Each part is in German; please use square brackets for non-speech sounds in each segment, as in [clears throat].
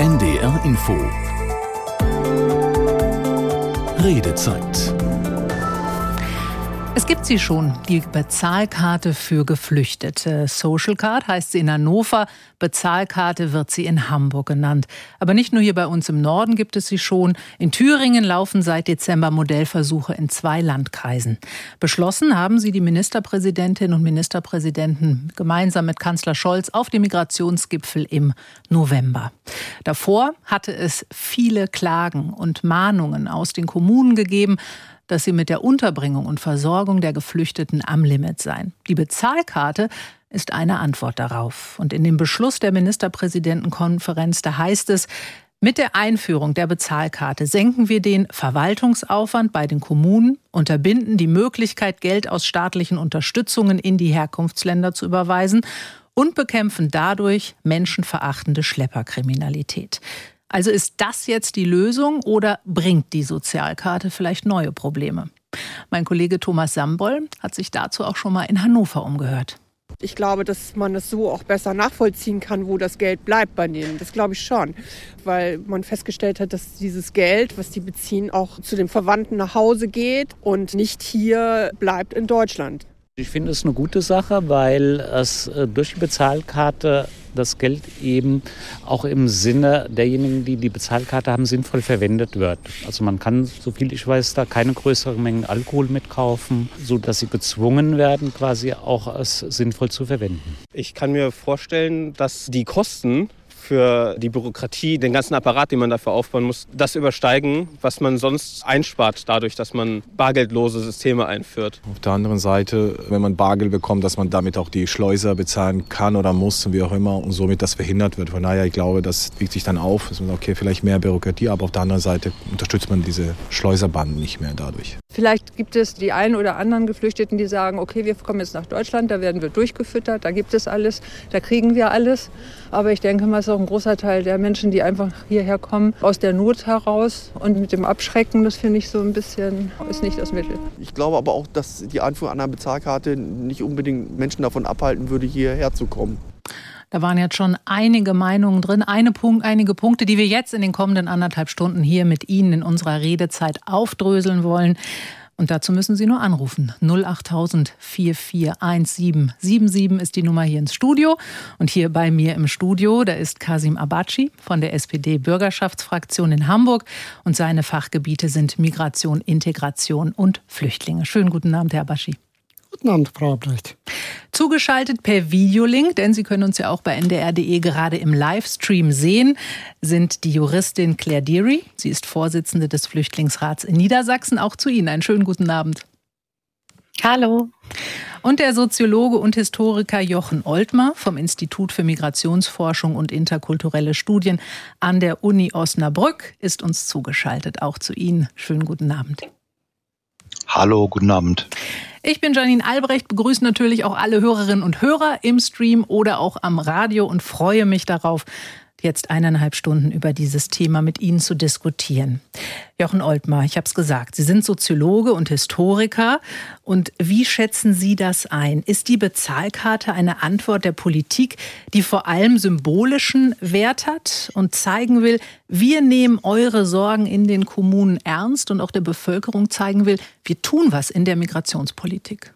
NDR Info. Redezeit gibt sie schon, die Bezahlkarte für Geflüchtete. Social Card heißt sie in Hannover, Bezahlkarte wird sie in Hamburg genannt. Aber nicht nur hier bei uns im Norden gibt es sie schon. In Thüringen laufen seit Dezember Modellversuche in zwei Landkreisen. Beschlossen haben sie die Ministerpräsidentinnen und Ministerpräsidenten gemeinsam mit Kanzler Scholz auf dem Migrationsgipfel im November. Davor hatte es viele Klagen und Mahnungen aus den Kommunen gegeben dass sie mit der Unterbringung und Versorgung der Geflüchteten am Limit seien. Die Bezahlkarte ist eine Antwort darauf. Und in dem Beschluss der Ministerpräsidentenkonferenz, da heißt es, mit der Einführung der Bezahlkarte senken wir den Verwaltungsaufwand bei den Kommunen, unterbinden die Möglichkeit, Geld aus staatlichen Unterstützungen in die Herkunftsländer zu überweisen und bekämpfen dadurch menschenverachtende Schlepperkriminalität. Also ist das jetzt die Lösung oder bringt die Sozialkarte vielleicht neue Probleme? Mein Kollege Thomas Samboll hat sich dazu auch schon mal in Hannover umgehört. Ich glaube, dass man es so auch besser nachvollziehen kann, wo das Geld bleibt bei denen. Das glaube ich schon, weil man festgestellt hat, dass dieses Geld, was die beziehen, auch zu den Verwandten nach Hause geht und nicht hier bleibt in Deutschland. Ich finde es eine gute Sache, weil es äh, durch die Bezahlkarte das Geld eben auch im Sinne derjenigen, die die Bezahlkarte haben, sinnvoll verwendet wird. Also man kann, so viel ich weiß, da keine größeren Mengen Alkohol mitkaufen, sodass sie gezwungen werden, quasi auch es sinnvoll zu verwenden. Ich kann mir vorstellen, dass die Kosten für die Bürokratie, den ganzen Apparat, den man dafür aufbauen muss, das übersteigen, was man sonst einspart, dadurch, dass man bargeldlose Systeme einführt. Auf der anderen Seite, wenn man Bargeld bekommt, dass man damit auch die Schleuser bezahlen kann oder muss und wie auch immer und somit das verhindert wird. Von daher, ich glaube, das wiegt sich dann auf. Okay, vielleicht mehr Bürokratie, aber auf der anderen Seite unterstützt man diese Schleuserbanden nicht mehr dadurch. Vielleicht gibt es die einen oder anderen Geflüchteten, die sagen, okay, wir kommen jetzt nach Deutschland, da werden wir durchgefüttert, da gibt es alles, da kriegen wir alles. Aber ich denke mal, es ist auch ein großer Teil der Menschen, die einfach hierher kommen, aus der Not heraus. Und mit dem Abschrecken, das finde ich so ein bisschen, ist nicht das Mittel. Ich glaube aber auch, dass die Einführung einer Bezahlkarte nicht unbedingt Menschen davon abhalten würde, hierher zu kommen. Da waren jetzt schon einige Meinungen drin, eine Punkt, einige Punkte, die wir jetzt in den kommenden anderthalb Stunden hier mit Ihnen in unserer Redezeit aufdröseln wollen. Und dazu müssen Sie nur anrufen. 08000 441777 ist die Nummer hier ins Studio. Und hier bei mir im Studio, da ist Kasim Abaci von der SPD-Bürgerschaftsfraktion in Hamburg. Und seine Fachgebiete sind Migration, Integration und Flüchtlinge. Schönen guten Abend, Herr Abaci. Guten Abend, Frau Abrecht. Zugeschaltet per Videolink, denn Sie können uns ja auch bei ndr.de gerade im Livestream sehen, sind die Juristin Claire Deary. Sie ist Vorsitzende des Flüchtlingsrats in Niedersachsen. Auch zu Ihnen einen schönen guten Abend. Hallo. Und der Soziologe und Historiker Jochen Oltmer vom Institut für Migrationsforschung und interkulturelle Studien an der Uni Osnabrück ist uns zugeschaltet. Auch zu Ihnen schönen guten Abend. Hallo, guten Abend. Ich bin Janine Albrecht, begrüße natürlich auch alle Hörerinnen und Hörer im Stream oder auch am Radio und freue mich darauf, jetzt eineinhalb Stunden über dieses Thema mit Ihnen zu diskutieren. Jochen Oltmar, ich habe es gesagt, Sie sind Soziologe und Historiker. Und wie schätzen Sie das ein? Ist die Bezahlkarte eine Antwort der Politik, die vor allem symbolischen Wert hat und zeigen will, wir nehmen eure Sorgen in den Kommunen ernst und auch der Bevölkerung zeigen will, wir tun was in der Migrationspolitik?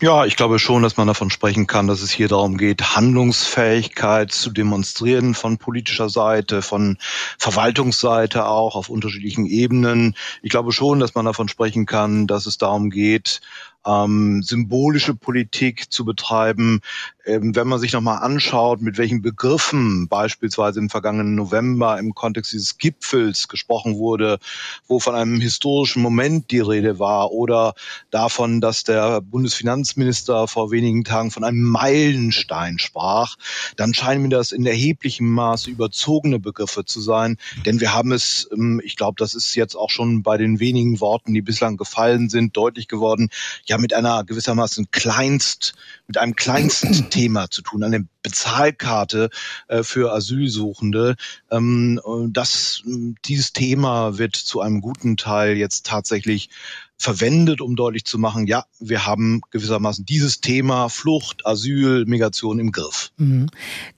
Ja, ich glaube schon, dass man davon sprechen kann, dass es hier darum geht, Handlungsfähigkeit zu demonstrieren von politischer Seite, von Verwaltungsseite auch auf unterschiedlichen Ebenen. Ich glaube schon, dass man davon sprechen kann, dass es darum geht, ähm, symbolische Politik zu betreiben. Ähm, wenn man sich nochmal anschaut, mit welchen Begriffen beispielsweise im vergangenen November im Kontext dieses Gipfels gesprochen wurde, wo von einem historischen Moment die Rede war oder davon, dass der Bundesfinanzminister vor wenigen Tagen von einem Meilenstein sprach, dann scheinen mir das in erheblichem Maße überzogene Begriffe zu sein. Denn wir haben es, ähm, ich glaube, das ist jetzt auch schon bei den wenigen Worten, die bislang gefallen sind, deutlich geworden, ja mit einer gewissermaßen Kleinst, mit einem [clears throat] Kleinstthema zu tun, eine Bezahlkarte äh, für Asylsuchende. Ähm, das, dieses Thema wird zu einem guten Teil jetzt tatsächlich verwendet, um deutlich zu machen, ja, wir haben gewissermaßen dieses Thema Flucht, Asyl, Migration im Griff. Mhm.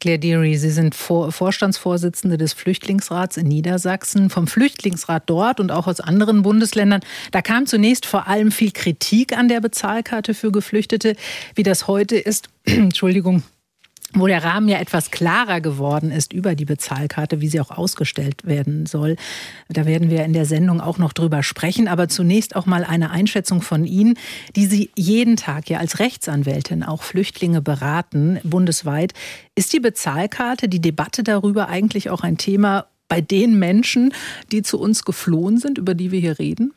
Claire Deary, Sie sind Vor Vorstandsvorsitzende des Flüchtlingsrats in Niedersachsen. Vom Flüchtlingsrat dort und auch aus anderen Bundesländern, da kam zunächst vor allem viel Kritik an der Bezahlkarte für Geflüchtete. Wie das heute ist, [clears throat] Entschuldigung, wo der Rahmen ja etwas klarer geworden ist über die Bezahlkarte, wie sie auch ausgestellt werden soll. Da werden wir in der Sendung auch noch drüber sprechen. Aber zunächst auch mal eine Einschätzung von Ihnen, die Sie jeden Tag ja als Rechtsanwältin auch Flüchtlinge beraten, bundesweit. Ist die Bezahlkarte, die Debatte darüber eigentlich auch ein Thema bei den Menschen, die zu uns geflohen sind, über die wir hier reden?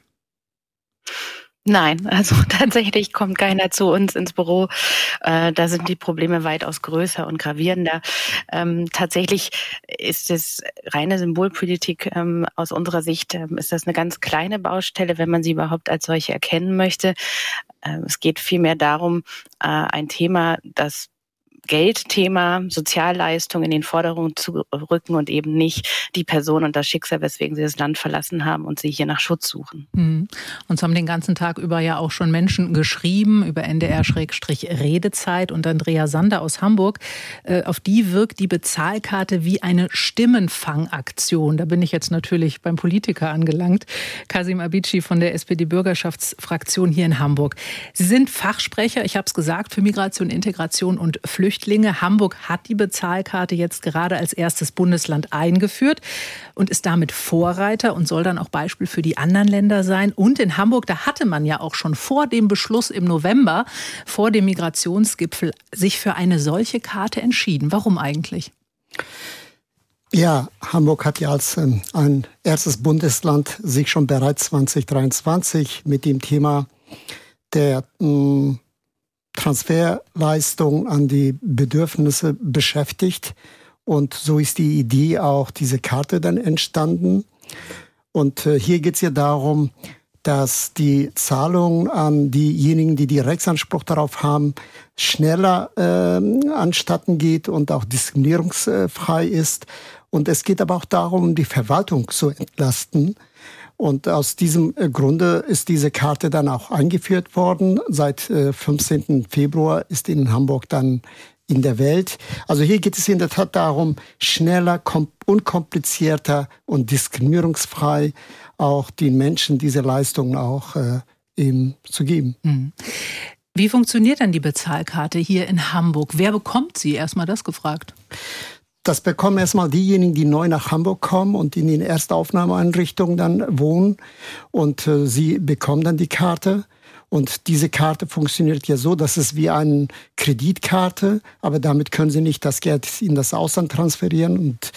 Nein, also [laughs] tatsächlich kommt keiner zu uns ins Büro. Äh, da sind die Probleme weitaus größer und gravierender. Ähm, tatsächlich ist es reine Symbolpolitik. Ähm, aus unserer Sicht ähm, ist das eine ganz kleine Baustelle, wenn man sie überhaupt als solche erkennen möchte. Ähm, es geht vielmehr darum, äh, ein Thema, das Geldthema, Sozialleistung in den Vordergrund zu rücken und eben nicht die Person und das Schicksal, weswegen sie das Land verlassen haben und sie hier nach Schutz suchen. Mhm. Uns haben den ganzen Tag über ja auch schon Menschen geschrieben über NDR-Redezeit und Andrea Sander aus Hamburg. Äh, auf die wirkt die Bezahlkarte wie eine Stimmenfangaktion. Da bin ich jetzt natürlich beim Politiker angelangt. Kasim Abici von der SPD-Bürgerschaftsfraktion hier in Hamburg. Sie sind Fachsprecher, ich habe es gesagt, für Migration, Integration und Flüchtlingspolitik. Flüchtlinge. Hamburg hat die Bezahlkarte jetzt gerade als erstes Bundesland eingeführt und ist damit Vorreiter und soll dann auch Beispiel für die anderen Länder sein. Und in Hamburg, da hatte man ja auch schon vor dem Beschluss im November, vor dem Migrationsgipfel, sich für eine solche Karte entschieden. Warum eigentlich? Ja, Hamburg hat ja als ähm, ein erstes Bundesland sich schon bereits 2023 mit dem Thema der mh, mm, Transferleistung an die Bedürfnisse beschäftigt. Und so ist die Idee auch diese Karte dann entstanden. Und äh, hier geht es ja darum, dass die Zahlung an diejenigen, die Rechtsanspruch darauf haben, schneller äh, anstatten geht und auch diskriminierungsfrei ist. Und es geht aber auch darum, die Verwaltung zu entlasten. Und aus diesem äh, Grunde ist diese Karte dann auch eingeführt worden. Seit 15. Äh, Februar ist in Hamburg dann in der Welt. Also hier geht es in der Tat darum, schneller, unkomplizierter und diskriminierungsfrei auch den Menschen diese Leistungen auch äh, eben zu geben. Mhm. Wie funktioniert dann die Bezahlkarte hier in Hamburg? Wer bekommt sie? Erstmal das gefragt. Das bekommen erstmal diejenigen, die neu nach Hamburg kommen und in den Erstaufnahmeeinrichtungen dann wohnen. Und äh, sie bekommen dann die Karte. Und diese Karte funktioniert ja so, dass es wie eine Kreditkarte, aber damit können Sie nicht das Geld in das Ausland transferieren. Und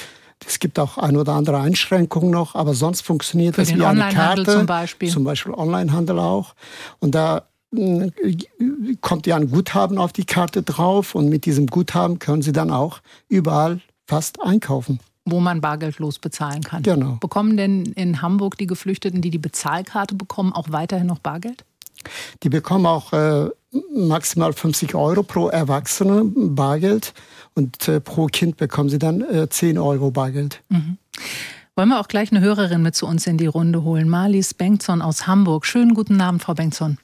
es gibt auch ein oder andere Einschränkungen noch, aber sonst funktioniert Für das wie eine Karte. Zum Beispiel. Zum Beispiel Onlinehandel auch. Und da hm, kommt ja ein Guthaben auf die Karte drauf und mit diesem Guthaben können Sie dann auch überall fast einkaufen. Wo man bargeldlos bezahlen kann. Genau. Bekommen denn in Hamburg die Geflüchteten, die die Bezahlkarte bekommen, auch weiterhin noch Bargeld? Die bekommen auch äh, maximal 50 Euro pro Erwachsene Bargeld und äh, pro Kind bekommen sie dann äh, 10 Euro Bargeld. Mhm. Wollen wir auch gleich eine Hörerin mit zu uns in die Runde holen? Marlies Bengtson aus Hamburg. Schönen guten Abend, Frau Bengtson.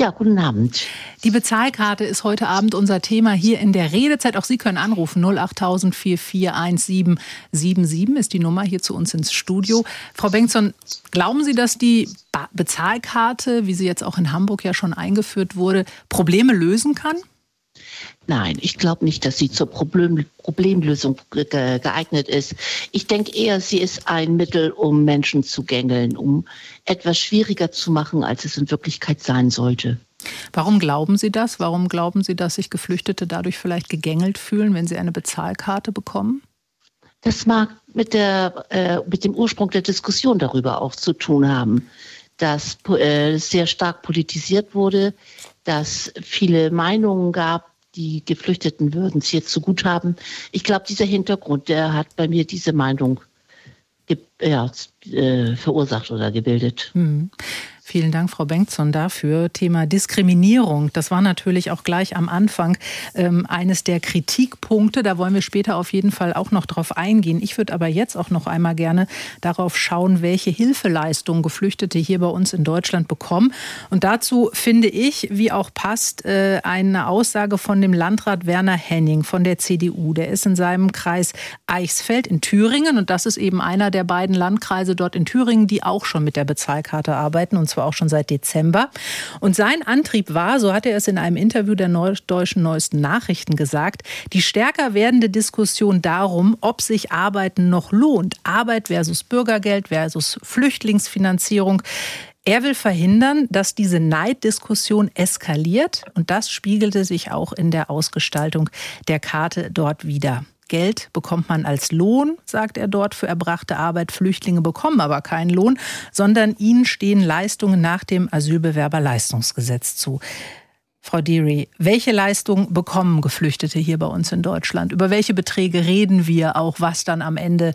Ja, guten Abend. Die Bezahlkarte ist heute Abend unser Thema hier in der Redezeit. Auch Sie können anrufen. 08000 441777 ist die Nummer hier zu uns ins Studio. Frau Bengtson, glauben Sie, dass die Bezahlkarte, wie sie jetzt auch in Hamburg ja schon eingeführt wurde, Probleme lösen kann? Nein, ich glaube nicht, dass sie zur Problem, Problemlösung geeignet ist. Ich denke eher, sie ist ein Mittel, um Menschen zu gängeln, um etwas schwieriger zu machen, als es in Wirklichkeit sein sollte. Warum glauben Sie das? Warum glauben Sie, dass sich Geflüchtete dadurch vielleicht gegängelt fühlen, wenn sie eine Bezahlkarte bekommen? Das mag mit, der, äh, mit dem Ursprung der Diskussion darüber auch zu tun haben, dass äh, sehr stark politisiert wurde, dass viele Meinungen gab, die Geflüchteten würden es jetzt so gut haben. Ich glaube, dieser Hintergrund, der hat bei mir diese Meinung ja, äh, verursacht oder gebildet. Hm. Vielen Dank, Frau Bengtson, dafür. Thema Diskriminierung. Das war natürlich auch gleich am Anfang ähm, eines der Kritikpunkte. Da wollen wir später auf jeden Fall auch noch drauf eingehen. Ich würde aber jetzt auch noch einmal gerne darauf schauen, welche Hilfeleistungen Geflüchtete hier bei uns in Deutschland bekommen. Und dazu finde ich, wie auch passt, äh, eine Aussage von dem Landrat Werner Henning von der CDU. Der ist in seinem Kreis Eichsfeld in Thüringen und das ist eben einer der beiden Landkreise dort in Thüringen, die auch schon mit der Bezahlkarte arbeiten und zwar zwar auch schon seit Dezember. Und sein Antrieb war, so hat er es in einem Interview der Deutschen Neuesten Nachrichten gesagt, die stärker werdende Diskussion darum, ob sich Arbeiten noch lohnt. Arbeit versus Bürgergeld versus Flüchtlingsfinanzierung. Er will verhindern, dass diese Neiddiskussion eskaliert und das spiegelte sich auch in der Ausgestaltung der Karte dort wieder. Geld bekommt man als Lohn, sagt er dort, für erbrachte Arbeit. Flüchtlinge bekommen aber keinen Lohn, sondern ihnen stehen Leistungen nach dem Asylbewerberleistungsgesetz zu. Frau Deary, welche Leistungen bekommen Geflüchtete hier bei uns in Deutschland? Über welche Beträge reden wir auch, was dann am Ende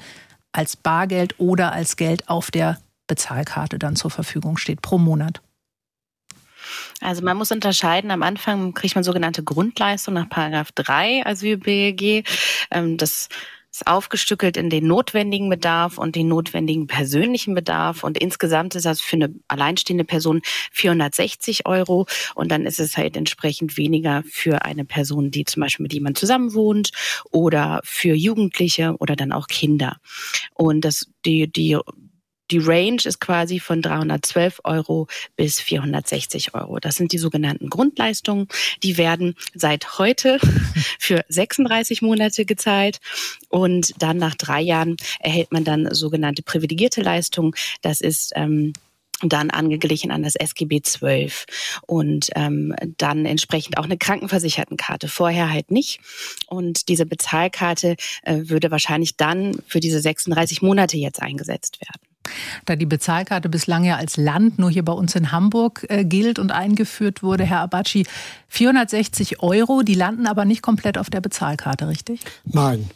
als Bargeld oder als Geld auf der Bezahlkarte dann zur Verfügung steht pro Monat? Also man muss unterscheiden, am Anfang kriegt man sogenannte Grundleistung nach Paragraph 3 Asyl-BG. Ähm, das ist aufgestückelt in den notwendigen Bedarf und den notwendigen persönlichen Bedarf. Und insgesamt ist das für eine alleinstehende Person 460 Euro. Und dann ist es halt entsprechend weniger für eine Person, die zum Beispiel mit jemandem zusammenwohnt oder für Jugendliche oder dann auch Kinder. Und das, die, die die Range ist quasi von 312 Euro bis 460 Euro. Das sind die sogenannten Grundleistungen. Die werden seit heute [laughs] für 36 Monate gezahlt und dann nach drei Jahren erhält man dann sogenannte privilegierte Leistungen. Das ist ähm, dann angeglichen an das SGB 12 und ähm, dann entsprechend auch eine Krankenversichertenkarte. Vorher halt nicht. Und diese Bezahlkarte äh, würde wahrscheinlich dann für diese 36 Monate jetzt eingesetzt werden. Da die Bezahlkarte bislang ja als Land nur hier bei uns in Hamburg äh, gilt und eingeführt wurde, Herr Abaci, 460 Euro, die landen aber nicht komplett auf der Bezahlkarte, richtig? Nein.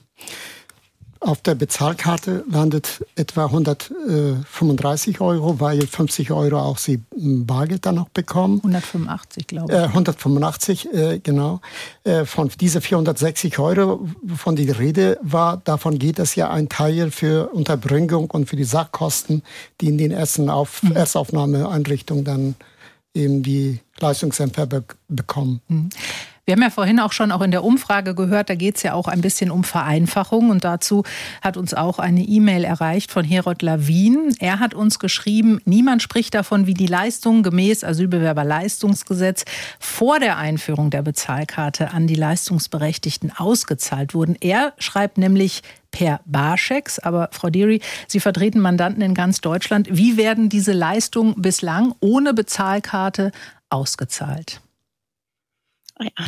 Auf der Bezahlkarte landet etwa 135 Euro, weil 50 Euro auch Sie Bargeld dann noch bekommen. 185, glaube ich. Äh, 185, äh, genau. Äh, von diese 460 Euro, wovon die Rede war, davon geht es ja ein Teil für Unterbringung und für die Sachkosten, die in den ersten Auf mhm. Erstaufnahmeeinrichtungen dann eben die Leistungsempfänger bekommen. Mhm. Wir haben ja vorhin auch schon auch in der Umfrage gehört, da geht es ja auch ein bisschen um Vereinfachung. Und dazu hat uns auch eine E-Mail erreicht von Herod Lawin. Er hat uns geschrieben, niemand spricht davon, wie die Leistungen gemäß Asylbewerberleistungsgesetz vor der Einführung der Bezahlkarte an die Leistungsberechtigten ausgezahlt wurden. Er schreibt nämlich per Barschecks. Aber Frau Deary, Sie vertreten Mandanten in ganz Deutschland. Wie werden diese Leistungen bislang ohne Bezahlkarte ausgezahlt?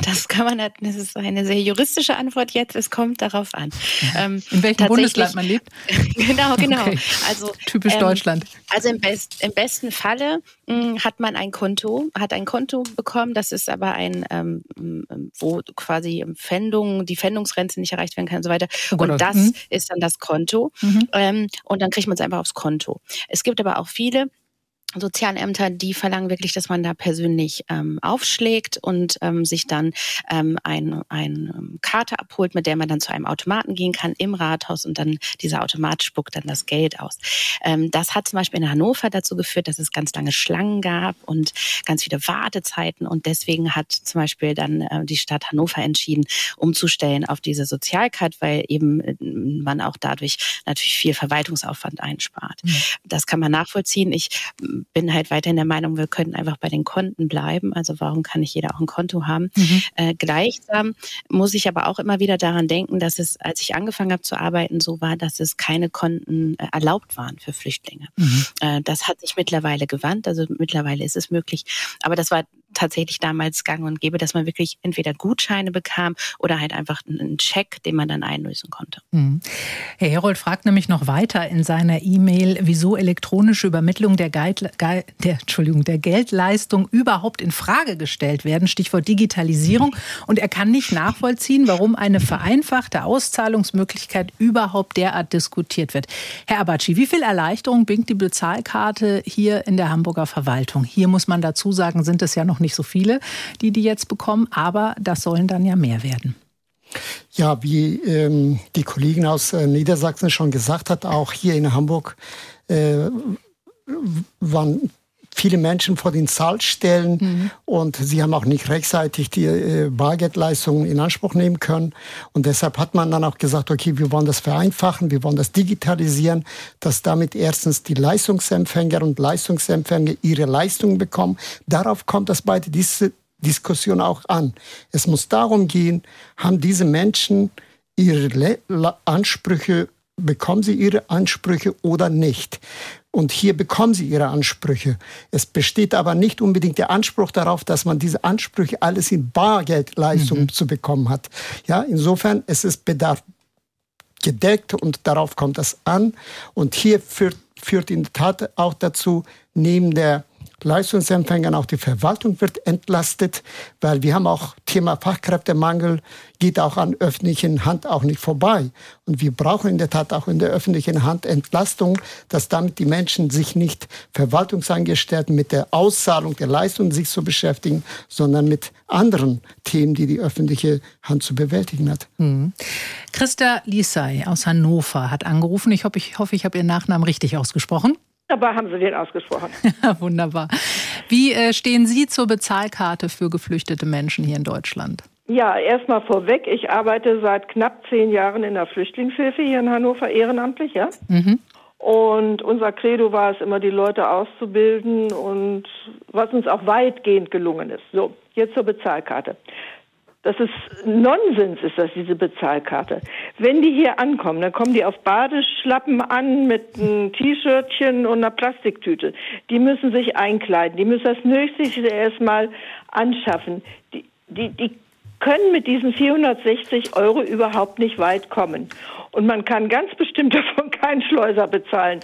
Das kann man, das ist eine sehr juristische Antwort jetzt. Es kommt darauf an. Ähm, In welchem Bundesland man lebt? [laughs] genau, genau. Okay. Also typisch ähm, Deutschland. Also im, best, im besten Falle mh, hm, hat man ein Konto, hat ein Konto bekommen. Das ist aber ein, ähm, wo quasi Pfändung, die Pfändungsgrenze nicht erreicht werden kann und so weiter. Oh Gott, und das mhm. ist dann das Konto. Mhm. Ähm, und dann kriegt man es einfach aufs Konto. Es gibt aber auch viele, Sozialämter, die verlangen wirklich, dass man da persönlich ähm, aufschlägt und ähm, sich dann ähm, ein, ein ähm, Karte abholt, mit der man dann zu einem Automaten gehen kann im Rathaus und dann dieser Automat spuckt dann das Geld aus. Ähm, das hat zum Beispiel in Hannover dazu geführt, dass es ganz lange Schlangen gab und ganz viele Wartezeiten und deswegen hat zum Beispiel dann äh, die Stadt Hannover entschieden, umzustellen auf diese Sozialkarte, weil eben äh, man auch dadurch natürlich viel Verwaltungsaufwand einspart. Mhm. Das kann man nachvollziehen. Ich bin halt weiterhin der Meinung, wir könnten einfach bei den Konten bleiben. Also warum kann nicht jeder auch ein Konto haben? Mhm. Äh, gleichsam muss ich aber auch immer wieder daran denken, dass es, als ich angefangen habe zu arbeiten, so war, dass es keine Konten äh, erlaubt waren für Flüchtlinge. Mhm. Äh, das hat sich mittlerweile gewandt. Also mittlerweile ist es möglich. Aber das war tatsächlich damals gang und gäbe, dass man wirklich entweder Gutscheine bekam oder halt einfach einen Scheck, den man dann einlösen konnte. Mhm. Herr Herold fragt nämlich noch weiter in seiner E-Mail, wieso elektronische Übermittlung der, Guide, der, Entschuldigung, der Geldleistung überhaupt in Frage gestellt werden. Stichwort Digitalisierung. Und er kann nicht nachvollziehen, warum eine vereinfachte Auszahlungsmöglichkeit überhaupt derart diskutiert wird. Herr Abaci, wie viel Erleichterung bringt die Bezahlkarte hier in der Hamburger Verwaltung? Hier muss man dazu sagen, sind es ja noch nicht so viele, die die jetzt bekommen, aber das sollen dann ja mehr werden. Ja, wie ähm, die Kollegin aus äh, Niedersachsen schon gesagt hat, auch hier in Hamburg äh, waren viele Menschen vor den Zahlstellen mhm. und sie haben auch nicht rechtzeitig die äh, Bargeldleistungen in Anspruch nehmen können. Und deshalb hat man dann auch gesagt, okay, wir wollen das vereinfachen, wir wollen das digitalisieren, dass damit erstens die Leistungsempfänger und Leistungsempfänger ihre Leistungen bekommen. Darauf kommt das bei dieser Diskussion auch an. Es muss darum gehen, haben diese Menschen ihre Le Ansprüche bekommen sie ihre Ansprüche oder nicht. Und hier bekommen sie ihre Ansprüche. Es besteht aber nicht unbedingt der Anspruch darauf, dass man diese Ansprüche alles in Bargeldleistung mhm. zu bekommen hat. Ja, insofern es ist Bedarf gedeckt und darauf kommt es an. Und hier führt, führt in der Tat auch dazu, neben der Leistungsempfängern, auch die Verwaltung wird entlastet, weil wir haben auch Thema Fachkräftemangel, geht auch an öffentlichen Hand auch nicht vorbei. Und wir brauchen in der Tat auch in der öffentlichen Hand Entlastung, dass damit die Menschen sich nicht Verwaltungsangestellten mit der Auszahlung der Leistungen sich zu beschäftigen, sondern mit anderen Themen, die die öffentliche Hand zu bewältigen hat. Mhm. Christa Lisay aus Hannover hat angerufen. Ich hoffe, ich, hoffe, ich habe Ihren Nachnamen richtig ausgesprochen. Dabei haben Sie den ausgesprochen. [laughs] Wunderbar. Wie äh, stehen Sie zur Bezahlkarte für geflüchtete Menschen hier in Deutschland? Ja, erstmal vorweg. Ich arbeite seit knapp zehn Jahren in der Flüchtlingshilfe hier in Hannover ehrenamtlich, ja. Mhm. Und unser Credo war es immer, die Leute auszubilden und was uns auch weitgehend gelungen ist. So, jetzt zur Bezahlkarte. Das ist Nonsens, ist das, diese Bezahlkarte. Wenn die hier ankommen, dann kommen die auf Badeschlappen an mit einem T-Shirtchen und einer Plastiktüte. Die müssen sich einkleiden. Die müssen das Nötigste erstmal anschaffen. Die, die, die können mit diesen 460 Euro überhaupt nicht weit kommen. Und man kann ganz bestimmt [laughs] davon keinen Schleuser bezahlen.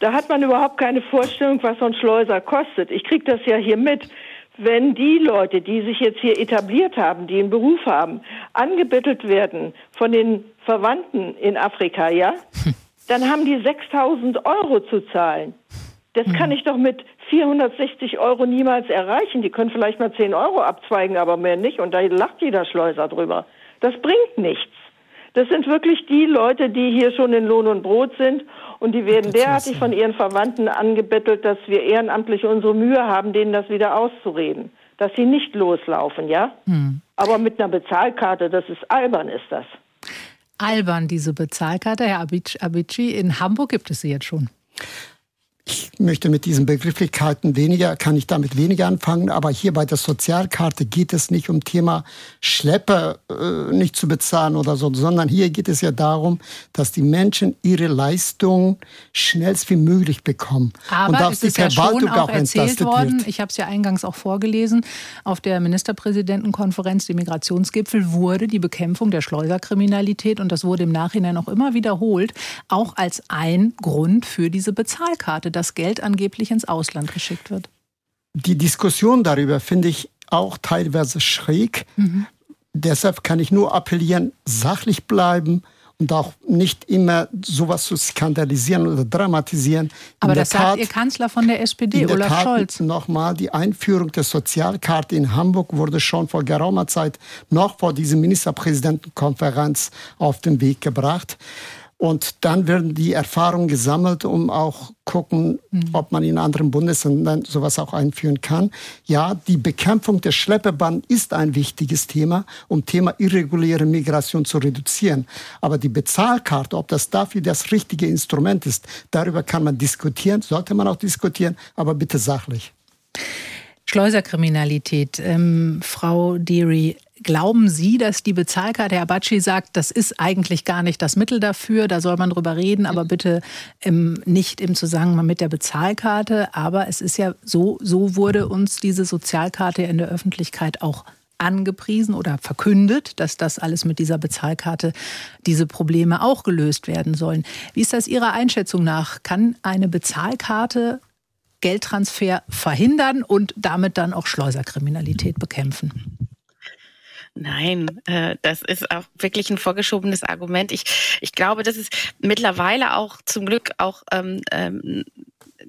Da hat man überhaupt keine Vorstellung, was so ein Schleuser kostet. Ich kriege das ja hier mit wenn die Leute, die sich jetzt hier etabliert haben, die einen Beruf haben, angebettelt werden von den Verwandten in Afrika, ja, [laughs] dann haben die 6000 Euro zu zahlen. Das kann ich doch mit 460 Euro niemals erreichen. Die können vielleicht mal 10 Euro abzweigen, aber mehr nicht. Und da lacht jeder Schleuser drüber. Das bringt nichts. Das sind wirklich die Leute, die hier schon in Lohn und Brot sind und die werden derartig von ihren Verwandten angebettelt, dass wir ehrenamtlich unsere Mühe haben, denen das wieder auszureden. Dass sie nicht loslaufen, ja? Hm. Aber mit einer Bezahlkarte, das ist albern, ist das. Albern, diese Bezahlkarte. Herr Abici, in Hamburg gibt es sie jetzt schon ich möchte mit diesen Begrifflichkeiten weniger, kann ich damit weniger anfangen, aber hier bei der Sozialkarte geht es nicht um Thema Schlepper äh, nicht zu bezahlen oder so, sondern hier geht es ja darum, dass die Menschen ihre Leistung schnellst wie möglich bekommen. Aber und ist die Verwaltung ja schon auch, auch erzählt worden, wird. ich habe es ja eingangs auch vorgelesen, auf der Ministerpräsidentenkonferenz, dem Migrationsgipfel, wurde die Bekämpfung der Schleuserkriminalität, und das wurde im Nachhinein auch immer wiederholt, auch als ein Grund für diese Bezahlkarte das Geld angeblich ins Ausland geschickt wird? Die Diskussion darüber finde ich auch teilweise schräg. Mhm. Deshalb kann ich nur appellieren, sachlich bleiben und auch nicht immer sowas zu skandalisieren oder dramatisieren. Aber das Tat, sagt Ihr Kanzler von der SPD, Olaf Tat, Scholz. Nochmal, die Einführung der Sozialkarte in Hamburg wurde schon vor geraumer Zeit, noch vor dieser Ministerpräsidentenkonferenz, auf den Weg gebracht. Und dann werden die Erfahrungen gesammelt, um auch gucken, mhm. ob man in anderen Bundesländern sowas auch einführen kann. Ja, die Bekämpfung der Schlepperbanden ist ein wichtiges Thema, um Thema irreguläre Migration zu reduzieren. Aber die Bezahlkarte, ob das dafür das richtige Instrument ist, darüber kann man diskutieren, sollte man auch diskutieren, aber bitte sachlich. Schleuserkriminalität. Ähm, Frau Deary, Glauben Sie, dass die Bezahlkarte, Herr Batschi sagt, das ist eigentlich gar nicht das Mittel dafür, da soll man drüber reden, aber bitte im, nicht im Zusammenhang mit der Bezahlkarte. Aber es ist ja so, so wurde uns diese Sozialkarte in der Öffentlichkeit auch angepriesen oder verkündet, dass das alles mit dieser Bezahlkarte, diese Probleme auch gelöst werden sollen. Wie ist das Ihrer Einschätzung nach? Kann eine Bezahlkarte Geldtransfer verhindern und damit dann auch Schleuserkriminalität bekämpfen? Nein, äh, das ist auch wirklich ein vorgeschobenes Argument. Ich, ich glaube, das ist mittlerweile auch zum Glück auch ähm, ähm,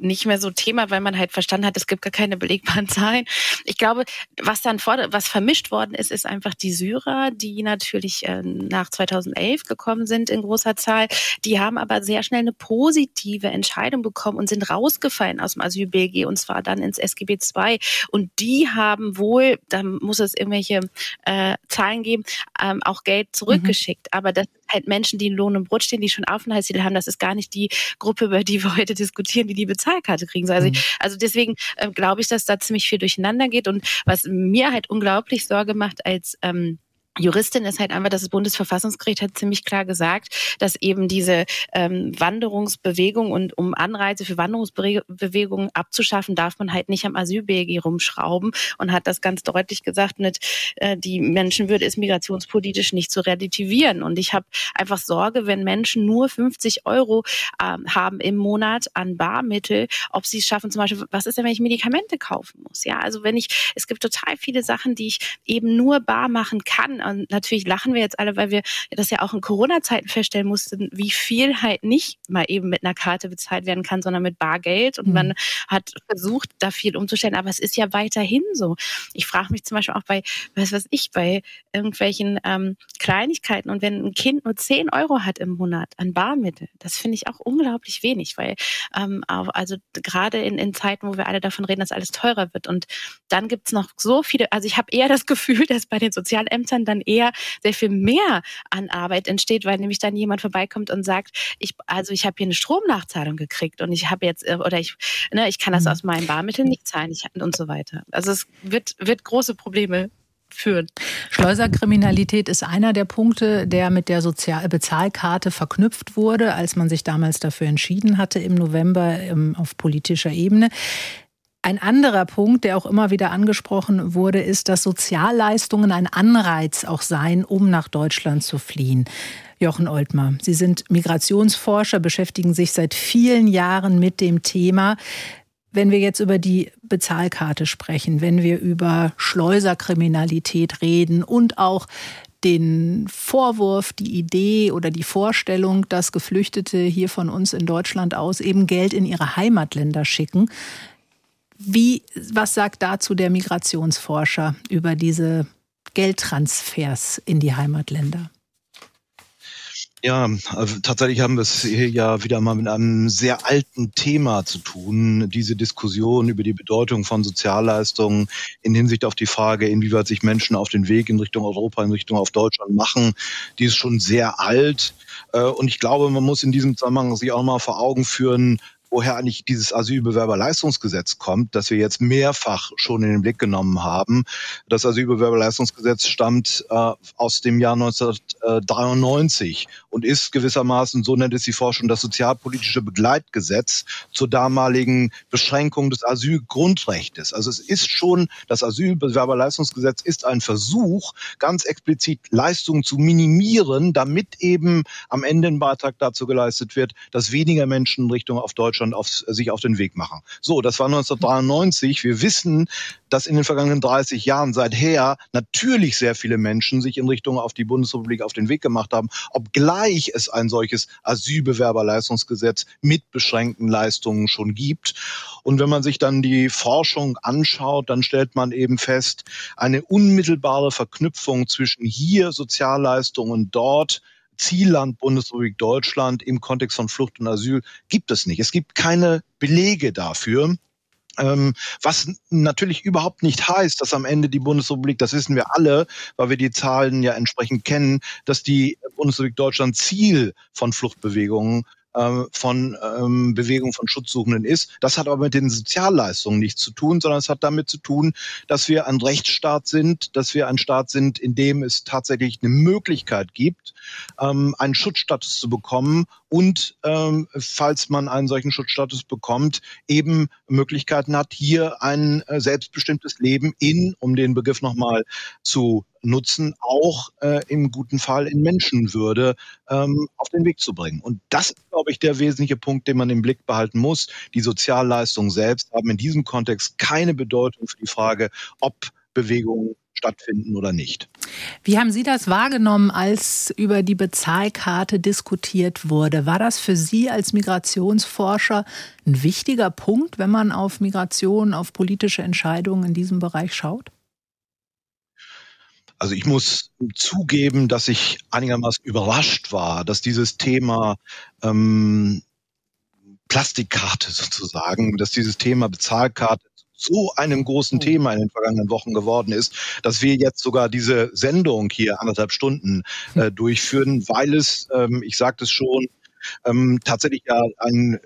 nicht mehr so Thema, weil man halt verstanden hat, es gibt gar keine belegbaren Zahlen. Ich glaube, was dann vor, was vermischt worden ist, ist einfach die Syrer, die natürlich äh, nach 2011 gekommen sind in großer Zahl. Die haben aber sehr schnell eine positive Entscheidung bekommen und sind rausgefallen aus dem Asyl-BG und zwar dann ins SGB II. Und die haben wohl, da muss es irgendwelche äh, Zahlen geben, ähm, auch Geld zurückgeschickt. Mhm. Aber das halt Menschen, die in Lohn und Brot stehen, die schon Aufenthaltstitel haben, das ist gar nicht die Gruppe, über die wir heute diskutieren, die die Bezahlkarte kriegen. Also, mhm. also deswegen äh, glaube ich, dass da ziemlich viel durcheinander geht. Und was mir halt unglaublich Sorge macht als ähm, Juristin ist halt einfach, dass das Bundesverfassungsgericht hat ziemlich klar gesagt, dass eben diese ähm, Wanderungsbewegung und um Anreize für Wanderungsbewegungen abzuschaffen, darf man halt nicht am Asyl-BG rumschrauben und hat das ganz deutlich gesagt mit, äh, die Menschenwürde ist migrationspolitisch nicht zu relativieren. Und ich habe einfach Sorge, wenn Menschen nur 50 Euro äh, haben im Monat an Barmittel, ob sie es schaffen, zum Beispiel, was ist denn, wenn ich Medikamente kaufen muss? Ja, also wenn ich, es gibt total viele Sachen, die ich eben nur bar machen kann und natürlich lachen wir jetzt alle, weil wir das ja auch in Corona-Zeiten feststellen mussten, wie viel halt nicht mal eben mit einer Karte bezahlt werden kann, sondern mit Bargeld. Und mhm. man hat versucht, da viel umzustellen. Aber es ist ja weiterhin so. Ich frage mich zum Beispiel auch bei, was weiß ich, bei irgendwelchen ähm, Kleinigkeiten. Und wenn ein Kind nur 10 Euro hat im Monat an Barmittel, das finde ich auch unglaublich wenig, weil ähm, also gerade in, in Zeiten, wo wir alle davon reden, dass alles teurer wird. Und dann gibt's noch so viele, also ich habe eher das Gefühl, dass bei den Sozialämtern dann eher sehr viel mehr an Arbeit entsteht, weil nämlich dann jemand vorbeikommt und sagt, ich, also ich habe hier eine Stromnachzahlung gekriegt und ich habe jetzt, äh, oder ich, ne, ich kann das mhm. aus meinen Barmitteln nicht zahlen ich, und so weiter. Also es wird, wird große Probleme führen. Schleuserkriminalität ist einer der Punkte, der mit der Sozial Bezahlkarte verknüpft wurde, als man sich damals dafür entschieden hatte im November ähm, auf politischer Ebene. Ein anderer Punkt, der auch immer wieder angesprochen wurde, ist, dass Sozialleistungen ein Anreiz auch seien, um nach Deutschland zu fliehen. Jochen Oltmar, Sie sind Migrationsforscher, beschäftigen sich seit vielen Jahren mit dem Thema. Wenn wir jetzt über die Bezahlkarte sprechen, wenn wir über Schleuserkriminalität reden und auch den Vorwurf, die Idee oder die Vorstellung, dass Geflüchtete hier von uns in Deutschland aus eben Geld in ihre Heimatländer schicken, wie, was sagt dazu der Migrationsforscher über diese Geldtransfers in die Heimatländer? Ja, also tatsächlich haben wir es hier ja wieder mal mit einem sehr alten Thema zu tun. Diese Diskussion über die Bedeutung von Sozialleistungen in Hinsicht auf die Frage, inwieweit sich Menschen auf den Weg in Richtung Europa, in Richtung auf Deutschland machen, die ist schon sehr alt. Äh, und ich glaube, man muss in diesem Zusammenhang sich auch mal vor Augen führen, woher eigentlich dieses Asylbewerberleistungsgesetz kommt, das wir jetzt mehrfach schon in den Blick genommen haben. Das Asylbewerberleistungsgesetz stammt äh, aus dem Jahr 1993 und ist gewissermaßen, so nennt es die Forschung, das sozialpolitische Begleitgesetz zur damaligen Beschränkung des Asylgrundrechtes. Also es ist schon, das Asylbewerberleistungsgesetz ist ein Versuch, ganz explizit Leistungen zu minimieren, damit eben am Ende ein Beitrag dazu geleistet wird, dass weniger Menschen in Richtung auf Deutschland Deutschland auf, sich auf den Weg machen. So, das war 1993. Wir wissen, dass in den vergangenen 30 Jahren seither natürlich sehr viele Menschen sich in Richtung auf die Bundesrepublik auf den Weg gemacht haben, obgleich es ein solches Asylbewerberleistungsgesetz mit beschränkten Leistungen schon gibt. Und wenn man sich dann die Forschung anschaut, dann stellt man eben fest, eine unmittelbare Verknüpfung zwischen hier Sozialleistungen dort Zielland Bundesrepublik Deutschland im Kontext von Flucht und Asyl gibt es nicht. Es gibt keine Belege dafür. Ähm, was natürlich überhaupt nicht heißt, dass am Ende die Bundesrepublik, das wissen wir alle, weil wir die Zahlen ja entsprechend kennen, dass die Bundesrepublik Deutschland Ziel von Fluchtbewegungen von ähm, Bewegung von Schutzsuchenden ist. Das hat aber mit den Sozialleistungen nichts zu tun, sondern es hat damit zu tun, dass wir ein Rechtsstaat sind, dass wir ein Staat sind, in dem es tatsächlich eine Möglichkeit gibt, ähm, einen Schutzstatus zu bekommen und ähm, falls man einen solchen Schutzstatus bekommt, eben Möglichkeiten hat, hier ein äh, selbstbestimmtes Leben in, um den Begriff nochmal zu nutzen, auch äh, im guten Fall in Menschenwürde ähm, auf den Weg zu bringen. Und das ist, glaube ich, der wesentliche Punkt, den man im Blick behalten muss. Die Sozialleistungen selbst haben in diesem Kontext keine Bedeutung für die Frage, ob Bewegungen stattfinden oder nicht. Wie haben Sie das wahrgenommen, als über die Bezahlkarte diskutiert wurde? War das für Sie als Migrationsforscher ein wichtiger Punkt, wenn man auf Migration, auf politische Entscheidungen in diesem Bereich schaut? Also ich muss zugeben, dass ich einigermaßen überrascht war, dass dieses Thema ähm, Plastikkarte [laughs] sozusagen, dass dieses Thema Bezahlkarte so einem großen oh. Thema in den vergangenen Wochen geworden ist, dass wir jetzt sogar diese Sendung hier anderthalb Stunden äh, durchführen, weil es, ähm, ich sagte es schon, ähm, tatsächlich ja ein